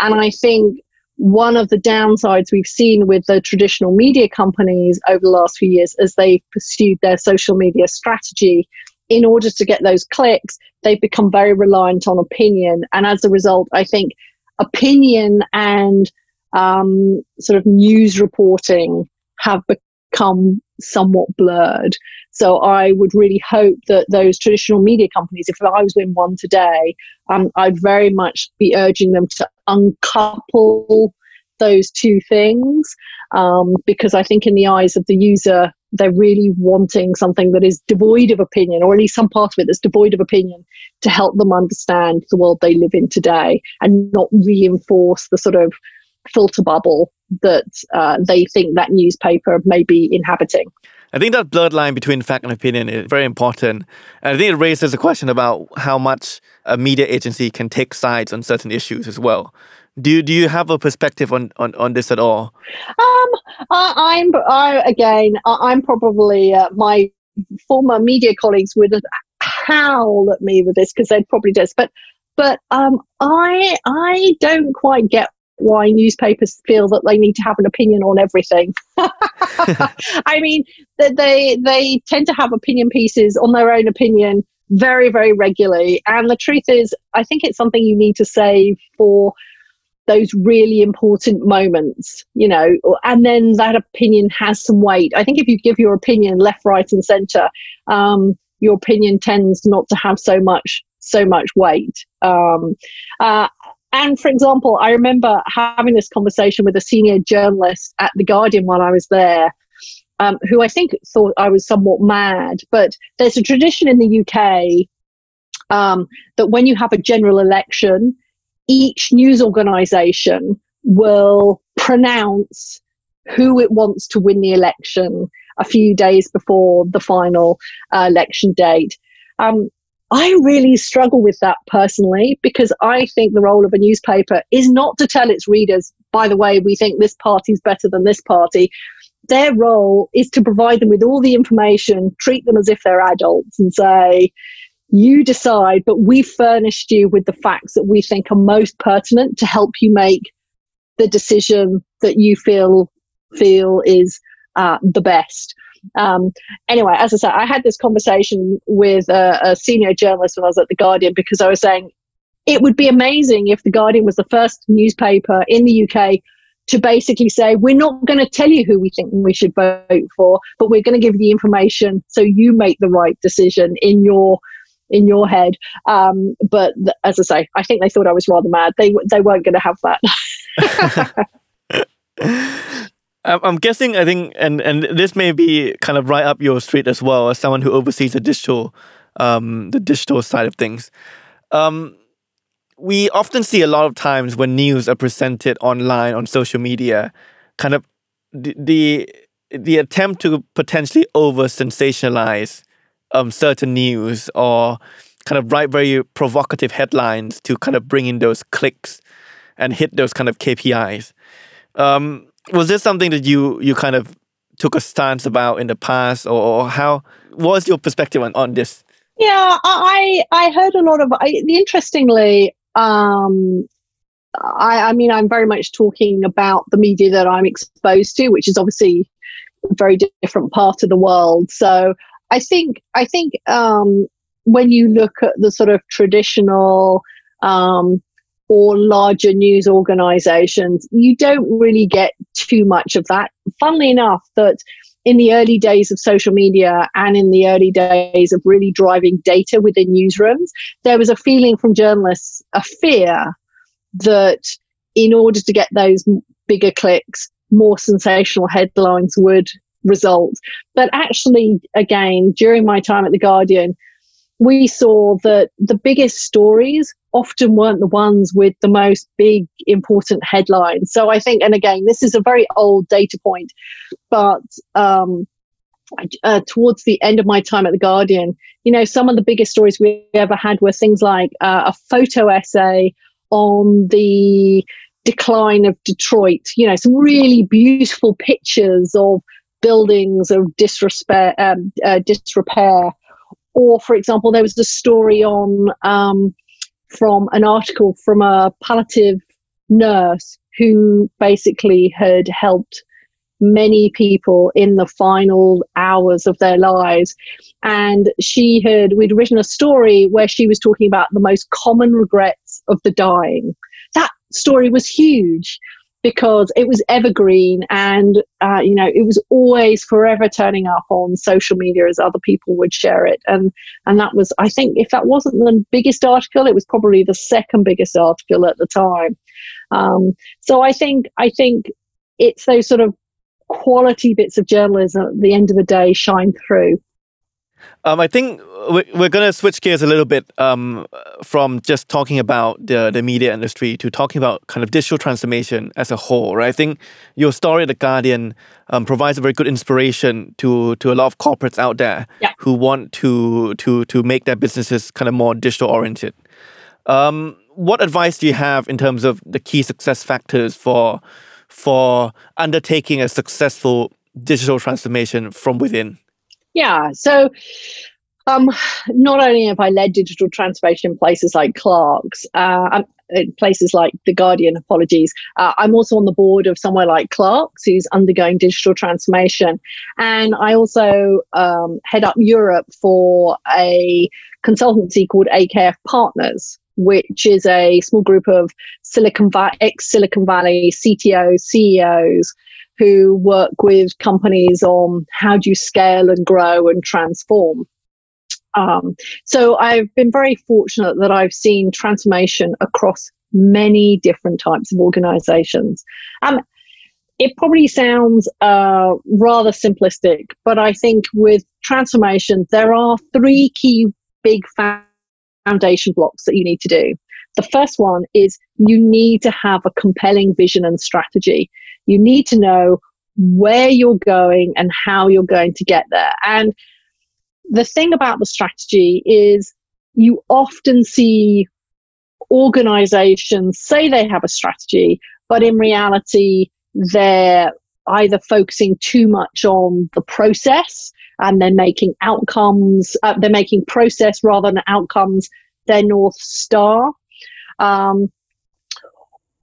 And I think one of the downsides we've seen with the traditional media companies over the last few years as they've pursued their social media strategy in order to get those clicks, they've become very reliant on opinion. And as a result, I think opinion and um, sort of news reporting have become somewhat blurred. So I would really hope that those traditional media companies, if I was in one today, um, I'd very much be urging them to uncouple those two things um, because I think in the eyes of the user, they're really wanting something that is devoid of opinion, or at least some part of it that's devoid of opinion, to help them understand the world they live in today and not reinforce the sort of filter bubble that uh, they think that newspaper may be inhabiting. I think that blurred line between fact and opinion is very important. And I think it raises a question about how much a media agency can take sides on certain issues as well. Do you, do you have a perspective on, on, on this at all? Um, I, am I, again, I, am probably uh, my former media colleagues would howl at me with this because they'd probably just, but but um, I I don't quite get why newspapers feel that they need to have an opinion on everything. I mean, they they tend to have opinion pieces on their own opinion very very regularly, and the truth is, I think it's something you need to save for those really important moments, you know, and then that opinion has some weight. I think if you give your opinion left, right, and center, um, your opinion tends not to have so much so much weight. Um, uh, and for example, I remember having this conversation with a senior journalist at The Guardian while I was there, um, who I think thought I was somewhat mad. But there's a tradition in the UK um, that when you have a general election, each news organization will pronounce who it wants to win the election a few days before the final uh, election date. Um, I really struggle with that personally because I think the role of a newspaper is not to tell its readers, by the way, we think this party's better than this party. Their role is to provide them with all the information, treat them as if they're adults, and say, you decide, but we've furnished you with the facts that we think are most pertinent to help you make the decision that you feel feel is uh, the best. Um, anyway, as I said, I had this conversation with a, a senior journalist when I was at The Guardian because I was saying it would be amazing if The Guardian was the first newspaper in the UK to basically say, we're not going to tell you who we think we should vote for, but we're going to give you the information so you make the right decision in your in your head. Um, but th- as I say, I think they thought I was rather mad. They they weren't going to have that. I'm guessing. I think, and and this may be kind of right up your street as well, as someone who oversees the digital, um, the digital side of things. Um, we often see a lot of times when news are presented online on social media, kind of the the, the attempt to potentially over sensationalize um, certain news or kind of write very provocative headlines to kind of bring in those clicks and hit those kind of KPIs. Um, was this something that you you kind of took a stance about in the past, or, or how? Was your perspective on, on this? Yeah, I I heard a lot of. I, interestingly, um, I, I mean, I'm very much talking about the media that I'm exposed to, which is obviously a very different part of the world. So I think I think um, when you look at the sort of traditional um, or larger news organizations, you don't really get too much of that. Funnily enough, that in the early days of social media and in the early days of really driving data within newsrooms, there was a feeling from journalists, a fear that in order to get those bigger clicks, more sensational headlines would result. But actually, again, during my time at The Guardian, we saw that the biggest stories often weren't the ones with the most big important headlines. So I think, and again, this is a very old data point, but um, uh, towards the end of my time at the Guardian, you know, some of the biggest stories we ever had were things like uh, a photo essay on the decline of Detroit. You know, some really beautiful pictures of buildings of disrepair, um, uh, disrepair. Or, for example, there was a story on um, from an article from a palliative nurse who basically had helped many people in the final hours of their lives. And she had, we'd written a story where she was talking about the most common regrets of the dying. That story was huge because it was evergreen and uh, you know it was always forever turning up on social media as other people would share it. And and that was i think if that wasn't the biggest article it was probably the second biggest article at the time. Um, so i think i think it's those sort of quality bits of journalism at the end of the day shine through um, I think we're going to switch gears a little bit um, from just talking about the, the media industry to talking about kind of digital transformation as a whole, right? I think your story at The Guardian um, provides a very good inspiration to to a lot of corporates out there yeah. who want to to to make their businesses kind of more digital oriented. Um, what advice do you have in terms of the key success factors for for undertaking a successful digital transformation from within? Yeah. So um, not only have I led digital transformation in places like Clarks, uh, places like The Guardian, apologies, uh, I'm also on the board of somewhere like Clarks who's undergoing digital transformation. And I also um, head up Europe for a consultancy called AKF Partners, which is a small group of Silicon Va- ex Silicon Valley CTOs, CEOs who work with companies on how do you scale and grow and transform. Um, so I've been very fortunate that I've seen transformation across many different types of organizations. Um, it probably sounds uh, rather simplistic, but I think with transformation, there are three key big foundation blocks that you need to do. The first one is you need to have a compelling vision and strategy. You need to know where you're going and how you're going to get there. And the thing about the strategy is you often see organizations say they have a strategy, but in reality, they're either focusing too much on the process and they're making outcomes, uh, they're making process rather than outcomes their North Star. Um,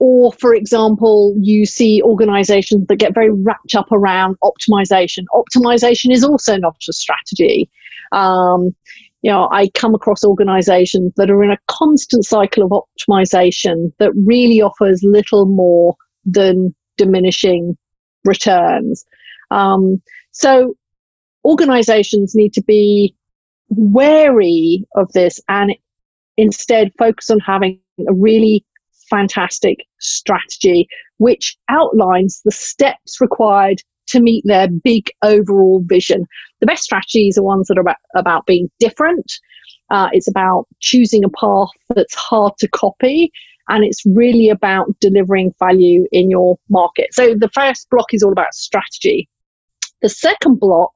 or, for example, you see organizations that get very wrapped up around optimization. Optimization is also not a strategy. Um, you know, I come across organizations that are in a constant cycle of optimization that really offers little more than diminishing returns. Um, so organizations need to be wary of this and instead focus on having a really fantastic strategy which outlines the steps required to meet their big overall vision. The best strategies are ones that are about, about being different. Uh, it's about choosing a path that's hard to copy and it's really about delivering value in your market. So the first block is all about strategy. The second block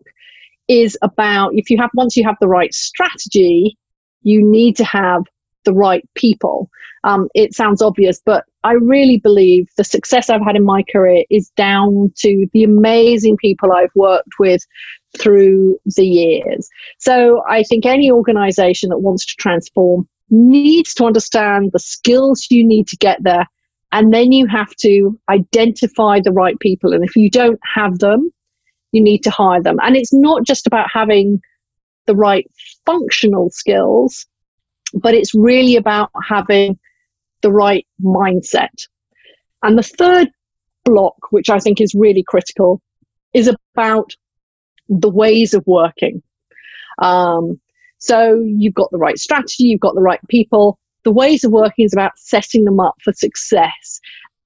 is about if you have once you have the right strategy, you need to have the right people. Um, it sounds obvious, but I really believe the success I've had in my career is down to the amazing people I've worked with through the years. So I think any organization that wants to transform needs to understand the skills you need to get there. And then you have to identify the right people. And if you don't have them, you need to hire them. And it's not just about having the right functional skills, but it's really about having the right mindset. And the third block, which I think is really critical, is about the ways of working. Um, so you've got the right strategy, you've got the right people. The ways of working is about setting them up for success.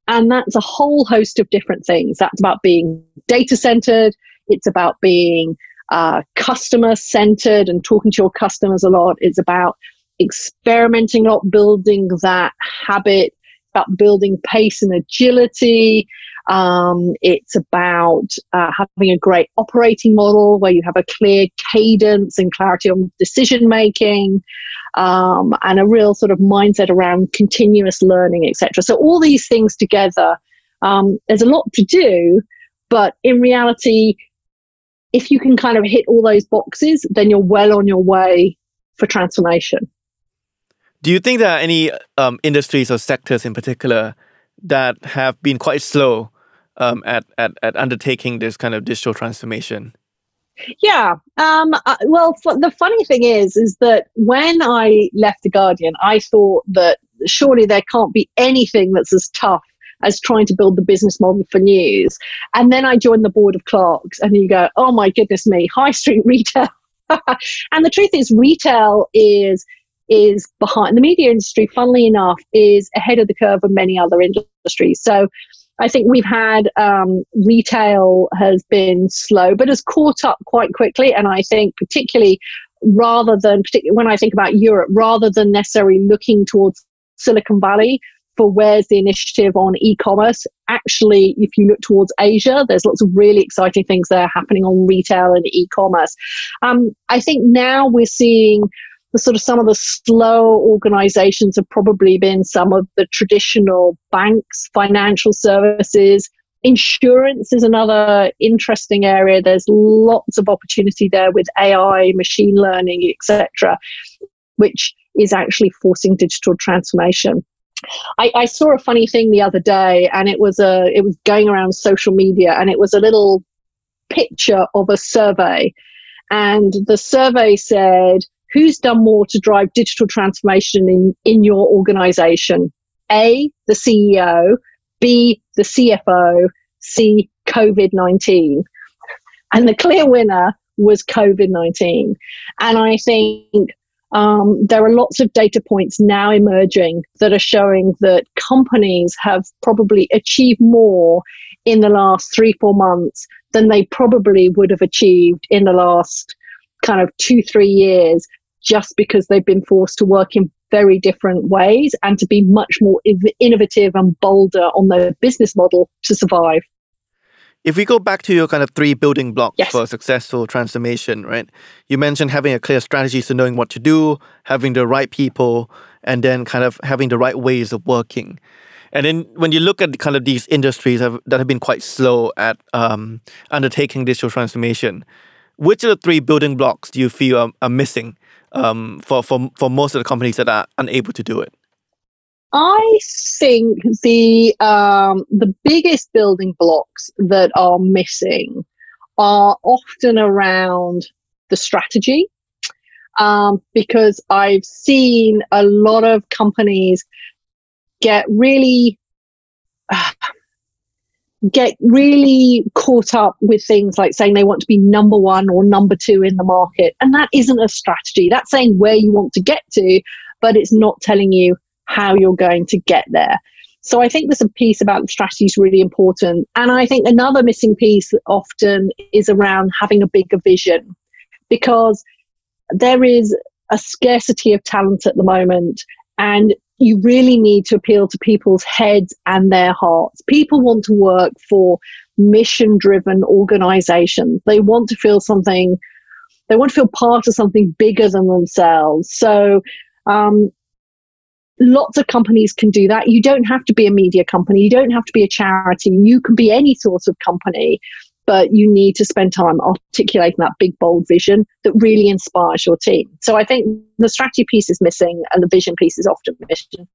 And that's a whole host of different things. That's about being data centered, it's about being uh, customer centered and talking to your customers a lot. It's about experimenting a lot, building that habit, about building pace and agility. Um, it's about uh, having a great operating model where you have a clear cadence and clarity on decision making, um, and a real sort of mindset around continuous learning, etc. So all these things together, um, there's a lot to do, but in reality, if you can kind of hit all those boxes, then you're well on your way for transformation. Do you think there are any um, industries or sectors in particular that have been quite slow um, at, at, at undertaking this kind of digital transformation? Yeah. Um, uh, well, f- the funny thing is, is that when I left the Guardian, I thought that surely there can't be anything that's as tough as trying to build the business model for news. And then I joined the board of Clarks, and you go, oh my goodness me, high street retail. and the truth is, retail is is behind the media industry. Funnily enough, is ahead of the curve of many other industries. So. I think we've had um, retail has been slow, but has caught up quite quickly. And I think particularly rather than particularly when I think about Europe, rather than necessarily looking towards Silicon Valley, for where's the initiative on e-commerce actually if you look towards asia there's lots of really exciting things there happening on retail and e-commerce um, i think now we're seeing the sort of some of the slow organizations have probably been some of the traditional banks financial services. Insurance is another interesting area. There's lots of opportunity there with ai machine learning etc which is actually forcing digital transformation. I, I, saw a funny thing the other day, and it was a it was going around social media, and it was a little picture of a survey, and the survey said who's done more to drive digital transformation in, in your organization? A, the CEO, B, the CFO, C, COVID 19. And the clear winner was COVID 19. And I think um, there are lots of data points now emerging that are showing that companies have probably achieved more in the last three, four months than they probably would have achieved in the last kind of two, three years, just because they've been forced to work in very different ways and to be much more innovative and bolder on their business model to survive. If we go back to your kind of three building blocks yes. for successful transformation, right? You mentioned having a clear strategy, so knowing what to do, having the right people, and then kind of having the right ways of working. And then when you look at kind of these industries have, that have been quite slow at um, undertaking digital transformation, which of the three building blocks do you feel are, are missing um, for, for, for most of the companies that are unable to do it? I think the um, the biggest building blocks that are missing are often around the strategy, um, because I've seen a lot of companies get really uh, get really caught up with things like saying they want to be number one or number two in the market, and that isn't a strategy. That's saying where you want to get to, but it's not telling you how you're going to get there. So I think there's a piece about strategy is really important. And I think another missing piece often is around having a bigger vision because there is a scarcity of talent at the moment and you really need to appeal to people's heads and their hearts. People want to work for mission driven organizations. They want to feel something, they want to feel part of something bigger than themselves. So um, lots of companies can do that. You don't have to be a media company. You don't have to be a charity. You can be any sort of company, but you need to spend time articulating that big, bold vision that really inspires your team. So I think the strategy piece is missing and the vision piece is often missing.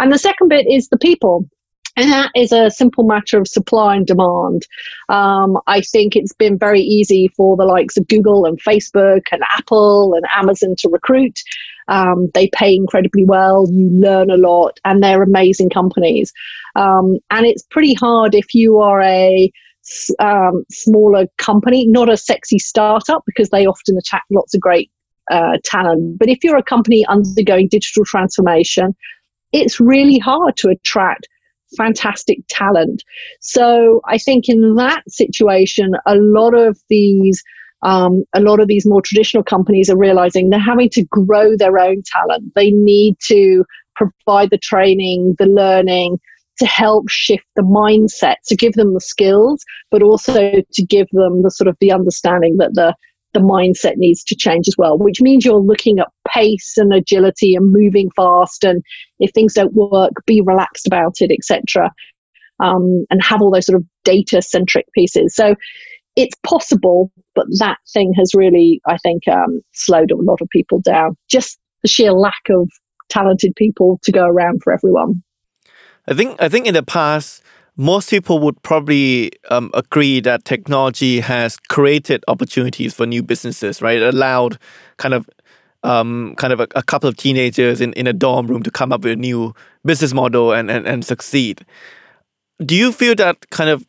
And the second bit is the people. And that is a simple matter of supply and demand. Um, I think it's been very easy for the likes of Google and Facebook and Apple and Amazon to recruit. Um, they pay incredibly well, you learn a lot, and they're amazing companies. Um, and it's pretty hard if you are a um, smaller company, not a sexy startup, because they often attract lots of great uh, talent. But if you're a company undergoing digital transformation, it's really hard to attract fantastic talent. So I think in that situation, a lot of these um, a lot of these more traditional companies are realizing they're having to grow their own talent. They need to provide the training, the learning to help shift the mindset, to give them the skills, but also to give them the sort of the understanding that the the mindset needs to change as well, which means you're looking at pace and agility and moving fast. And if things don't work, be relaxed about it, etc. Um, and have all those sort of data centric pieces. So it's possible, but that thing has really, I think, um, slowed a lot of people down. Just the sheer lack of talented people to go around for everyone. I think I think in the past, most people would probably um, agree that technology has created opportunities for new businesses, right? It allowed kind of um, kind of a, a, couple of teenagers in, in a dorm room to come up with a new business model and, and, and succeed. Do you feel that kind of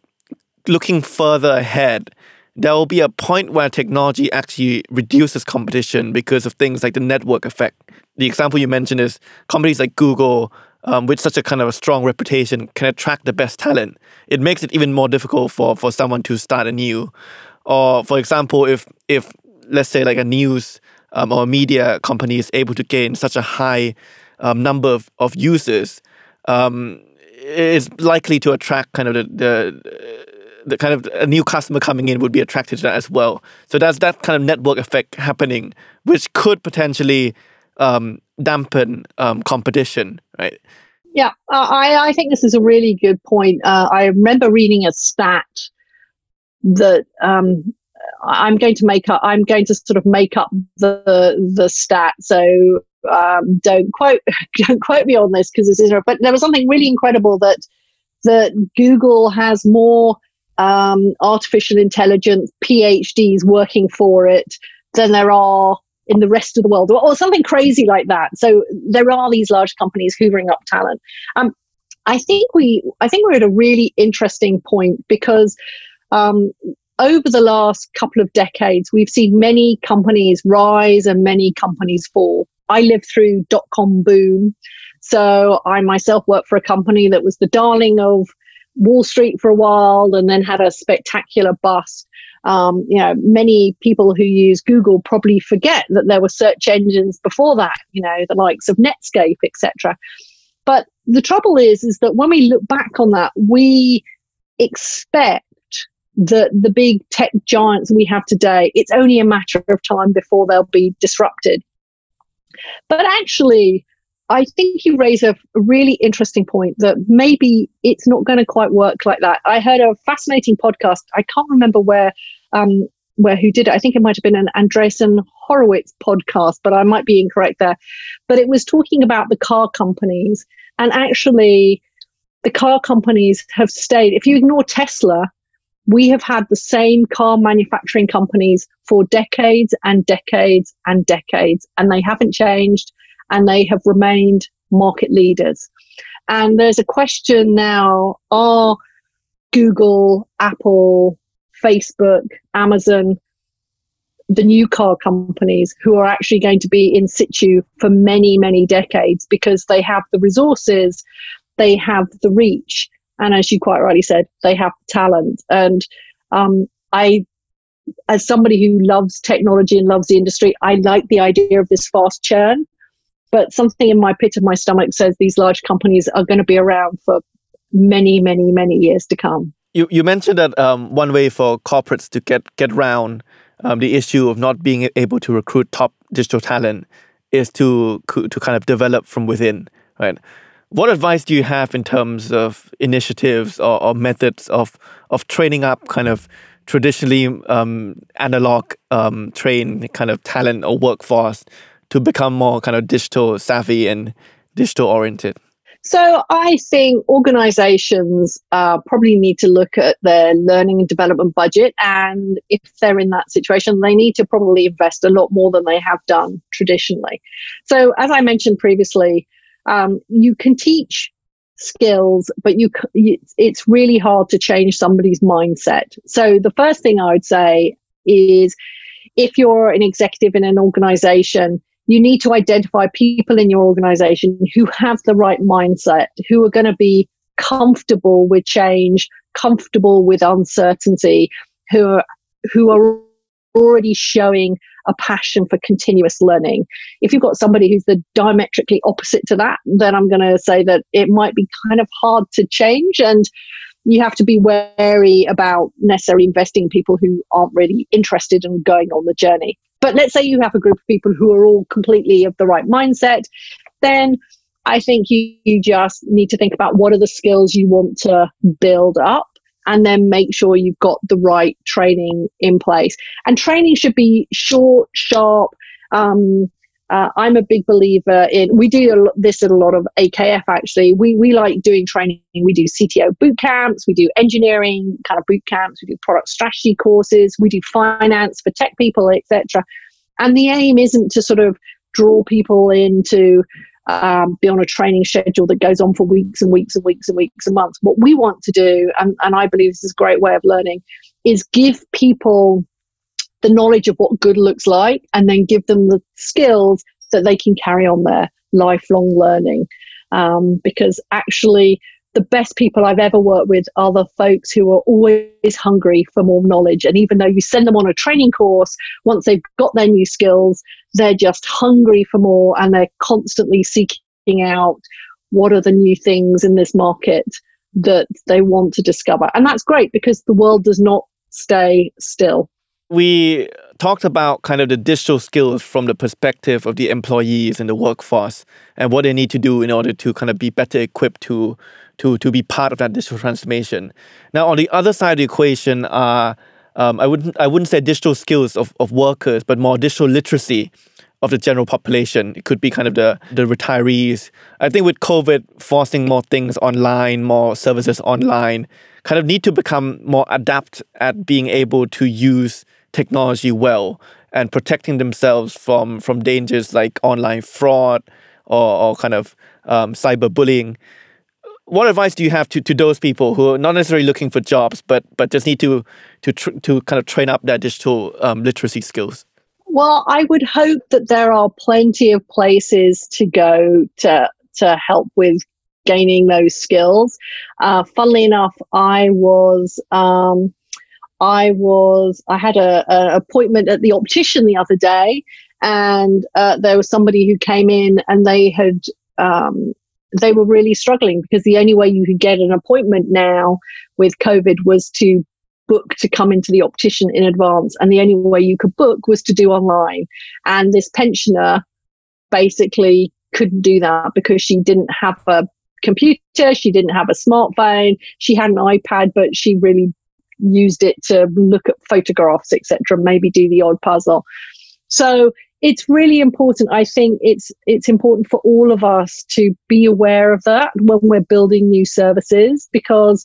looking further ahead, there will be a point where technology actually reduces competition because of things like the network effect. The example you mentioned is companies like Google, um, with such a kind of a strong reputation, can attract the best talent. It makes it even more difficult for, for someone to start anew. Or, for example, if if let's say like a news um, or media company is able to gain such a high um, number of, of users, um, it's likely to attract kind of the, the the kind of a new customer coming in would be attracted to that as well. So that's that kind of network effect happening, which could potentially um, dampen um, competition, right? Yeah, uh, I, I think this is a really good point. Uh, I remember reading a stat that um, I'm going to make up. I'm going to sort of make up the the stat. So um, don't quote don't quote me on this because this is. But there was something really incredible that that Google has more um, artificial intelligence PhDs working for it than there are in the rest of the world or, or something crazy like that. So there are these large companies hoovering up talent. Um, I think we I think we're at a really interesting point because um, over the last couple of decades, we've seen many companies rise and many companies fall. I lived through dot com boom. So I myself worked for a company that was the darling of Wall Street for a while and then had a spectacular bust. Um, you know, many people who use Google probably forget that there were search engines before that, you know, the likes of Netscape, etc. But the trouble is, is that when we look back on that, we expect that the big tech giants we have today, it's only a matter of time before they'll be disrupted. But actually, I think you raise a really interesting point that maybe it's not going to quite work like that. I heard a fascinating podcast. I can't remember where um, where who did it. I think it might have been an Andreessen Horowitz podcast, but I might be incorrect there. But it was talking about the car companies, and actually, the car companies have stayed. If you ignore Tesla, we have had the same car manufacturing companies for decades and decades and decades, and they haven't changed and they have remained market leaders. And there's a question now are Google, Apple, Facebook, Amazon, the new car companies who are actually going to be in situ for many, many decades because they have the resources, they have the reach, and as you quite rightly said, they have talent. And um, I, as somebody who loves technology and loves the industry, I like the idea of this fast churn. But something in my pit of my stomach says these large companies are going to be around for many, many, many years to come. You, you mentioned that um, one way for corporates to get get around um, the issue of not being able to recruit top digital talent is to to kind of develop from within, right? What advice do you have in terms of initiatives or, or methods of of training up kind of traditionally um, analog um, trained kind of talent or workforce to become more kind of digital savvy and digital oriented? So I think organizations uh, probably need to look at their learning and development budget. And if they're in that situation, they need to probably invest a lot more than they have done traditionally. So as I mentioned previously, um, you can teach skills, but you, it's really hard to change somebody's mindset. So the first thing I would say is if you're an executive in an organization, you need to identify people in your organization who have the right mindset, who are going to be comfortable with change, comfortable with uncertainty, who are, who are already showing a passion for continuous learning. If you've got somebody who's the diametrically opposite to that, then I'm going to say that it might be kind of hard to change. And you have to be wary about necessarily investing in people who aren't really interested in going on the journey. But let's say you have a group of people who are all completely of the right mindset, then I think you, you just need to think about what are the skills you want to build up and then make sure you've got the right training in place. And training should be short, sharp. Um, uh, I'm a big believer in. We do this at a lot of AKF. Actually, we we like doing training. We do CTO boot camps. We do engineering kind of boot camps. We do product strategy courses. We do finance for tech people, etc. And the aim isn't to sort of draw people into um, be on a training schedule that goes on for weeks and weeks and weeks and weeks and months. What we want to do, and, and I believe this is a great way of learning, is give people the knowledge of what good looks like and then give them the skills that they can carry on their lifelong learning. Um, because actually, the best people I've ever worked with are the folks who are always hungry for more knowledge. And even though you send them on a training course, once they've got their new skills, they're just hungry for more and they're constantly seeking out what are the new things in this market that they want to discover. And that's great because the world does not stay still. We talked about kind of the digital skills from the perspective of the employees and the workforce and what they need to do in order to kind of be better equipped to to to be part of that digital transformation. Now, on the other side of the equation are um, I wouldn't I wouldn't say digital skills of, of workers, but more digital literacy of the general population. It could be kind of the the retirees. I think with COVID forcing more things online, more services online, kind of need to become more adept at being able to use technology well and protecting themselves from from dangers like online fraud or, or kind of um, cyberbullying. What advice do you have to, to those people who are not necessarily looking for jobs, but but just need to to tr- to kind of train up their digital um, literacy skills? Well, I would hope that there are plenty of places to go to to help with gaining those skills. Uh, funnily enough, I was um, I was I had a, a, appointment at the optician the other day, and uh, there was somebody who came in and they had um, they were really struggling because the only way you could get an appointment now with COVID was to book to come into the optician in advance, and the only way you could book was to do online. And this pensioner basically couldn't do that because she didn't have a computer, she didn't have a smartphone, she had an iPad, but she really used it to look at photographs, etc., maybe do the odd puzzle. So it's really important. I think it's it's important for all of us to be aware of that when we're building new services because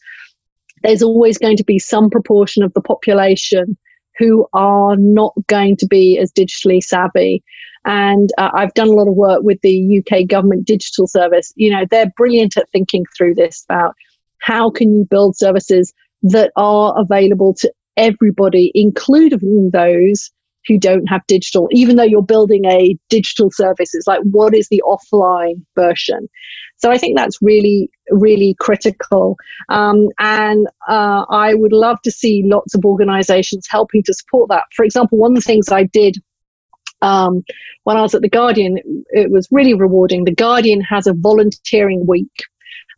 there's always going to be some proportion of the population who are not going to be as digitally savvy. And uh, I've done a lot of work with the UK government digital service. You know, they're brilliant at thinking through this about how can you build services that are available to everybody, including those who don't have digital, even though you're building a digital service. It's like, what is the offline version? So I think that's really, really critical. Um, and uh, I would love to see lots of organizations helping to support that. For example, one of the things I did um, when I was at The Guardian, it was really rewarding. The Guardian has a volunteering week,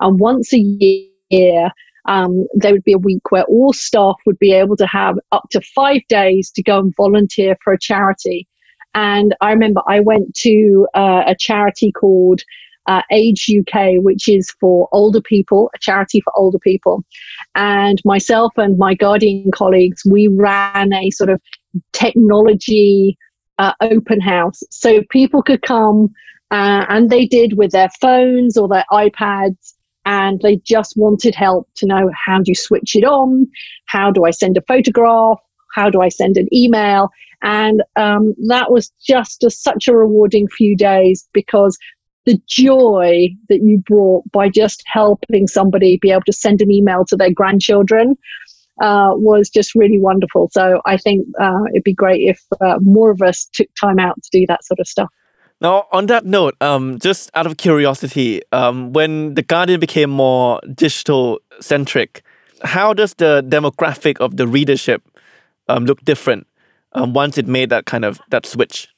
and once a year, um, there would be a week where all staff would be able to have up to five days to go and volunteer for a charity. And I remember I went to uh, a charity called uh, Age UK, which is for older people, a charity for older people. And myself and my Guardian colleagues, we ran a sort of technology uh, open house. So people could come, uh, and they did with their phones or their iPads and they just wanted help to know how do you switch it on? How do I send a photograph? How do I send an email? And um, that was just a, such a rewarding few days because the joy that you brought by just helping somebody be able to send an email to their grandchildren uh, was just really wonderful. So I think uh, it'd be great if uh, more of us took time out to do that sort of stuff. Now, on that note, um, just out of curiosity, um, when the Guardian became more digital centric, how does the demographic of the readership um, look different um, once it made that kind of that switch?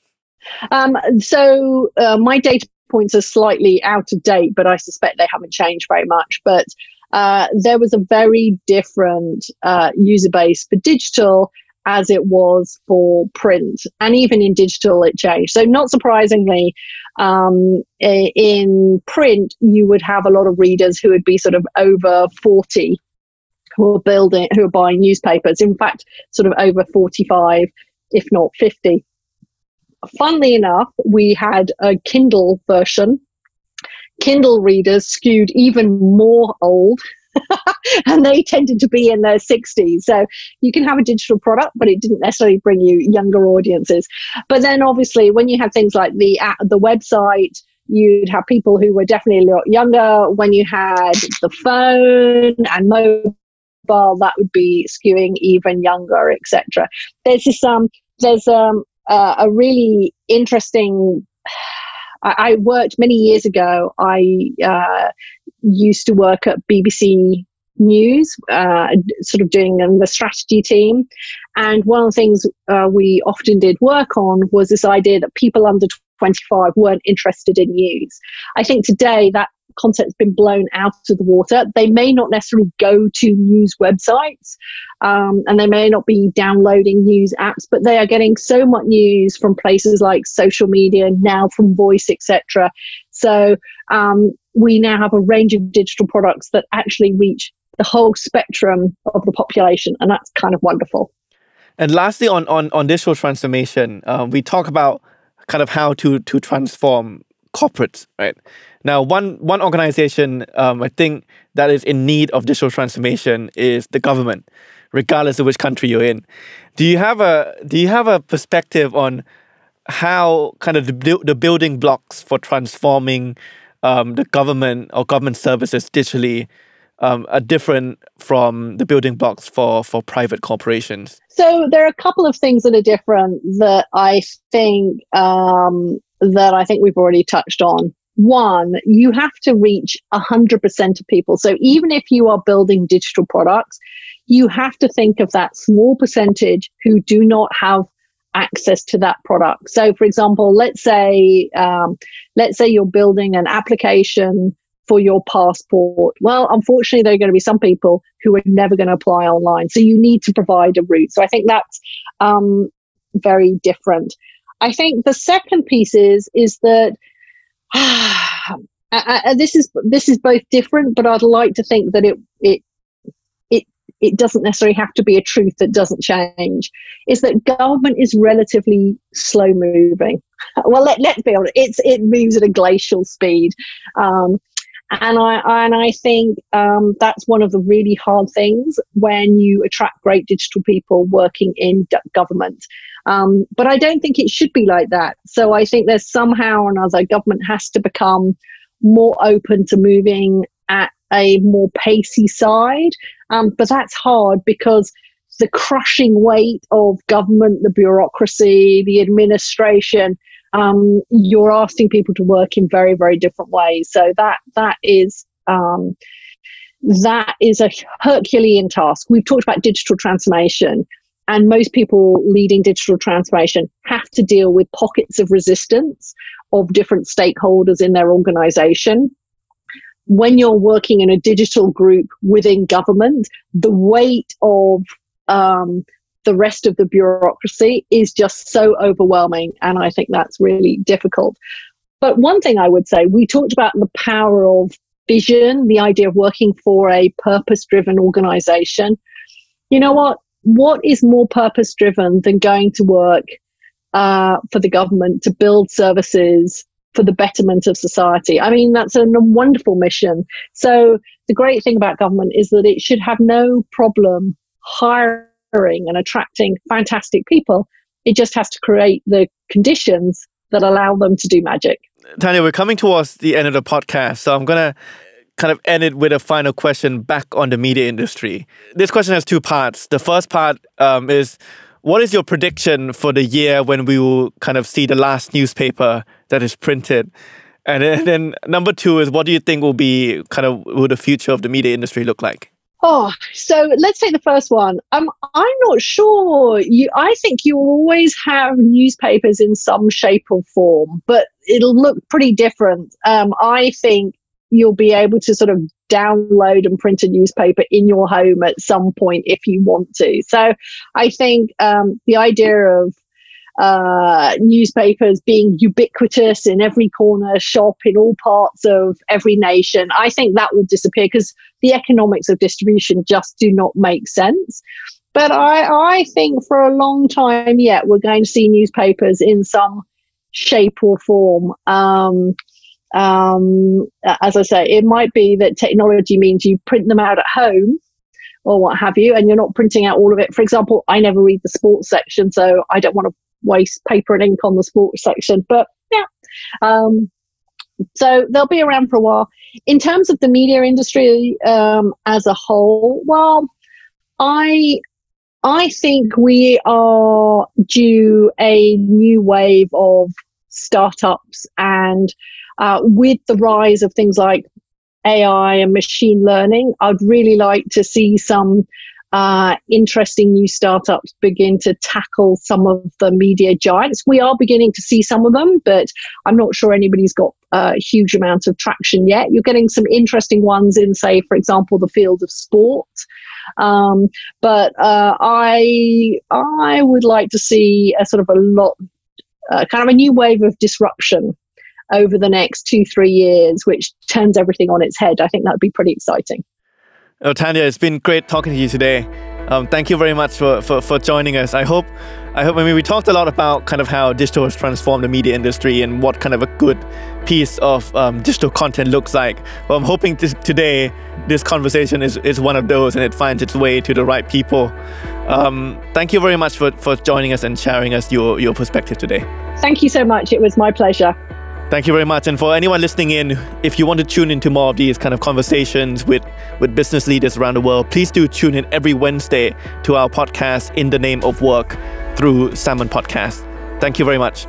Um, so uh, my data points are slightly out of date, but I suspect they haven't changed very much. But uh, there was a very different uh, user base for digital as it was for print. And even in digital, it changed. So, not surprisingly, um, in print, you would have a lot of readers who would be sort of over 40 who are building, who are buying newspapers. In fact, sort of over 45, if not 50. Funnily enough, we had a Kindle version. Kindle readers skewed even more old and they tended to be in their 60s. So you can have a digital product, but it didn't necessarily bring you younger audiences. But then obviously, when you have things like the app, the website, you'd have people who were definitely a lot younger. When you had the phone and mobile, that would be skewing even younger, etc. There's this um, there's um, uh, a really interesting I, worked many years ago. I uh, used to work at BBC News, uh, sort of doing um, the strategy team. And one of the things uh, we often did work on was this idea that people under 25 weren't interested in news. I think today that content's been blown out of the water. They may not necessarily go to news websites um, and they may not be downloading news apps, but they are getting so much news from places like social media, now from voice, etc. So um, we now have a range of digital products that actually reach the whole spectrum of the population, and that's kind of wonderful. And lastly, on on, on digital transformation, um, we talk about kind of how to to transform corporates, right? Now, one one organization um, I think that is in need of digital transformation is the government, regardless of which country you're in. Do you have a do you have a perspective on how kind of the, the building blocks for transforming um, the government or government services digitally um, are different from the building blocks for for private corporations? So there are a couple of things that are different that I think um, that I think we've already touched on. One, you have to reach 100% of people. So even if you are building digital products, you have to think of that small percentage who do not have access to that product. So, for example, let's say um, let's say you're building an application for your passport. Well, unfortunately, there are going to be some people who are never going to apply online. So you need to provide a route. So I think that's um, very different. I think the second piece is is that uh, this is this is both different, but I'd like to think that it it it it doesn't necessarily have to be a truth that doesn't change. Is that government is relatively slow moving. Well, let, let's be honest, it's it moves at a glacial speed. Um, and I and I think um, that's one of the really hard things when you attract great digital people working in d- government. Um, but I don't think it should be like that. So I think there's somehow or another government has to become more open to moving at a more pacey side. Um, but that's hard because the crushing weight of government, the bureaucracy, the administration um, you're asking people to work in very, very different ways. So that that is um, that is a Herculean task. We've talked about digital transformation, and most people leading digital transformation have to deal with pockets of resistance of different stakeholders in their organization. When you're working in a digital group within government, the weight of um, the rest of the bureaucracy is just so overwhelming. And I think that's really difficult. But one thing I would say, we talked about the power of vision, the idea of working for a purpose driven organization. You know what? What is more purpose driven than going to work uh, for the government to build services for the betterment of society? I mean, that's a wonderful mission. So, the great thing about government is that it should have no problem hiring and attracting fantastic people. It just has to create the conditions that allow them to do magic. Tanya, we're coming towards the end of the podcast, so I'm going to kind of end it with a final question back on the media industry. This question has two parts. The first part um, is what is your prediction for the year when we will kind of see the last newspaper that is printed? And then, and then number two is what do you think will be kind of will the future of the media industry look like? Oh, so let's take the first one. Um, I'm not sure. You, I think you always have newspapers in some shape or form, but it'll look pretty different. Um, I think you'll be able to sort of download and print a newspaper in your home at some point if you want to. So I think um, the idea of uh, newspapers being ubiquitous in every corner shop in all parts of every nation. I think that will disappear because the economics of distribution just do not make sense. But I, I think for a long time yet, we're going to see newspapers in some shape or form. Um, um, as I say, it might be that technology means you print them out at home or what have you, and you're not printing out all of it. For example, I never read the sports section, so I don't want to waste paper and ink on the sports section. But yeah. Um, so they'll be around for a while. In terms of the media industry um, as a whole, well, I I think we are due a new wave of startups, and uh, with the rise of things like AI and machine learning, I'd really like to see some uh, interesting new startups begin to tackle some of the media giants. We are beginning to see some of them, but I'm not sure anybody's got a huge amount of traction yet. You're getting some interesting ones in, say, for example, the field of sport. Um, but uh, I I would like to see a sort of a lot, uh, kind of a new wave of disruption over the next two three years, which turns everything on its head. I think that would be pretty exciting. Oh, Tanya, it's been great talking to you today. Um, thank you very much for, for, for joining us. I hope I hope. I mean, we talked a lot about kind of how digital has transformed the media industry and what kind of a good piece of um, digital content looks like. Well, I'm hoping this, today this conversation is, is one of those and it finds its way to the right people. Um, thank you very much for, for joining us and sharing us your, your perspective today. Thank you so much. It was my pleasure. Thank you very much. And for anyone listening in, if you want to tune into more of these kind of conversations with, with business leaders around the world, please do tune in every Wednesday to our podcast, In the Name of Work, through Salmon Podcast. Thank you very much.